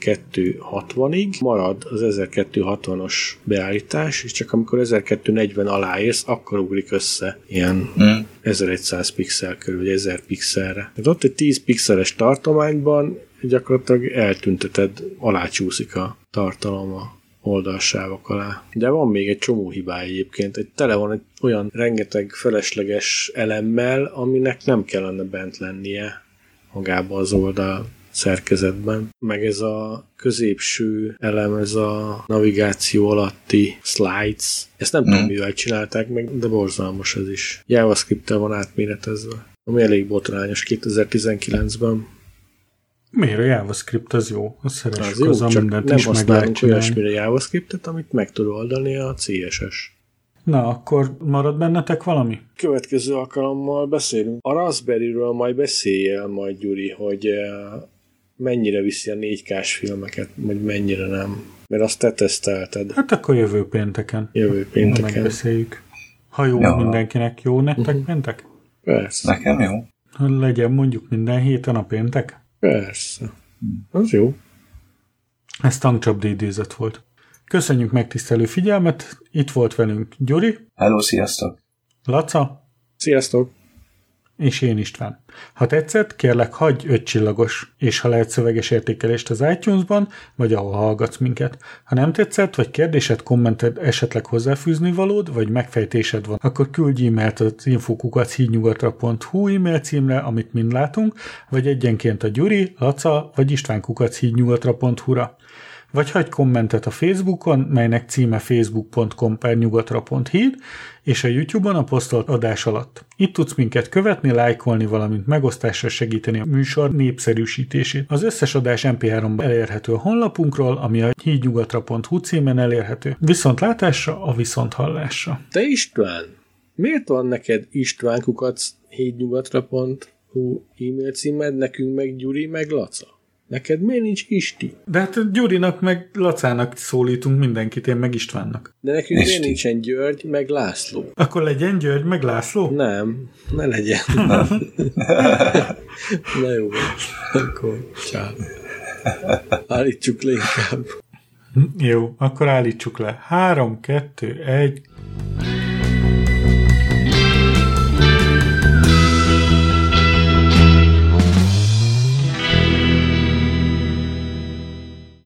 1260-ig marad az 1260-as beállítás, és csak amikor 1240 alá érsz, akkor ugrik össze ilyen Mm. 1100 pixel körül, vagy 1000 pixelre. Tehát ott egy 10 pixeles tartományban gyakorlatilag eltünteted, alácsúszik a tartalom a oldalsávok alá. De van még egy csomó hibája egyébként. Egy tele van egy olyan rengeteg felesleges elemmel, aminek nem kellene bent lennie magába az oldal szerkezetben. Meg ez a középső elem, ez a navigáció alatti slides. Ezt nem tudom, Mm. mivel csinálták meg, de borzalmas ez is. JavaScript-tel van átméretezve. Ami elég botrányos 2019-ben. Miért a JavaScript az jó? Azt Az jó, azzal csak mindent nem is használunk olyasmire JavaScript-et, amit meg tud oldani a CSS. Na, akkor marad bennetek valami? Következő alkalommal beszélünk. A Raspberry-ről majd beszéljél majd, Gyuri, hogy eh, mennyire viszi a 4K-s filmeket, vagy mennyire nem. Mert azt te tesztelted Hát akkor jövő pénteken. jövő Ha pénteken. megbeszéljük. Ha jó Jó. mindenkinek, jó nektek Mhm. péntek? Persze, Nekem jó. Ha legyen mondjuk minden héten a péntek? persze. Az jó. Ez tankcsapda idézet volt. Köszönjük megtisztelő figyelmet, itt volt velünk Gyuri, Hello, sziasztok! Laca Sziasztok! és én István. Ha tetszett, kérlek hagyj öt csillagos, és ha lehet szöveges értékelést az iTunes-ban, vagy ahol hallgatsz minket. Ha nem tetszett, vagy kérdésed, kommented, esetleg hozzáfűzni valód, vagy megfejtésed van, akkor küldj e-mailt az infokukachídnyugatra.hu e-mail címre, amit mind látunk, vagy egyenként a Gyuri, Laca, vagy istvánkukachídnyugatra.hu-ra. Vagy hagyj kommentet a Facebookon, melynek címe facebook.com per nyugatra.híd, és a YouTube-on a posztolt adás alatt. Itt tudsz minket követni, lájkolni, valamint megosztásra segíteni a műsor népszerűsítését. Az összes adás MP3-ban elérhető a honlapunkról, ami a hídnyugatra.hu címen elérhető. Viszontlátásra, a viszonthallásra. Te István, miért van neked istvánkukac hétnyugatra.hu e-mail címed, nekünk meg Gyuri, meg Laca? Neked miért nincs Isti? De hát Gyurinak meg Lacának szólítunk mindenkit, én meg Istvánnak. De nekünk miért Isti. nincsen György, meg László? Akkor legyen György, meg László? Nem, ne legyen. Na jó, akkor csá. Állítsuk le inkább. Jó, akkor állítsuk le. 3, 2, 1,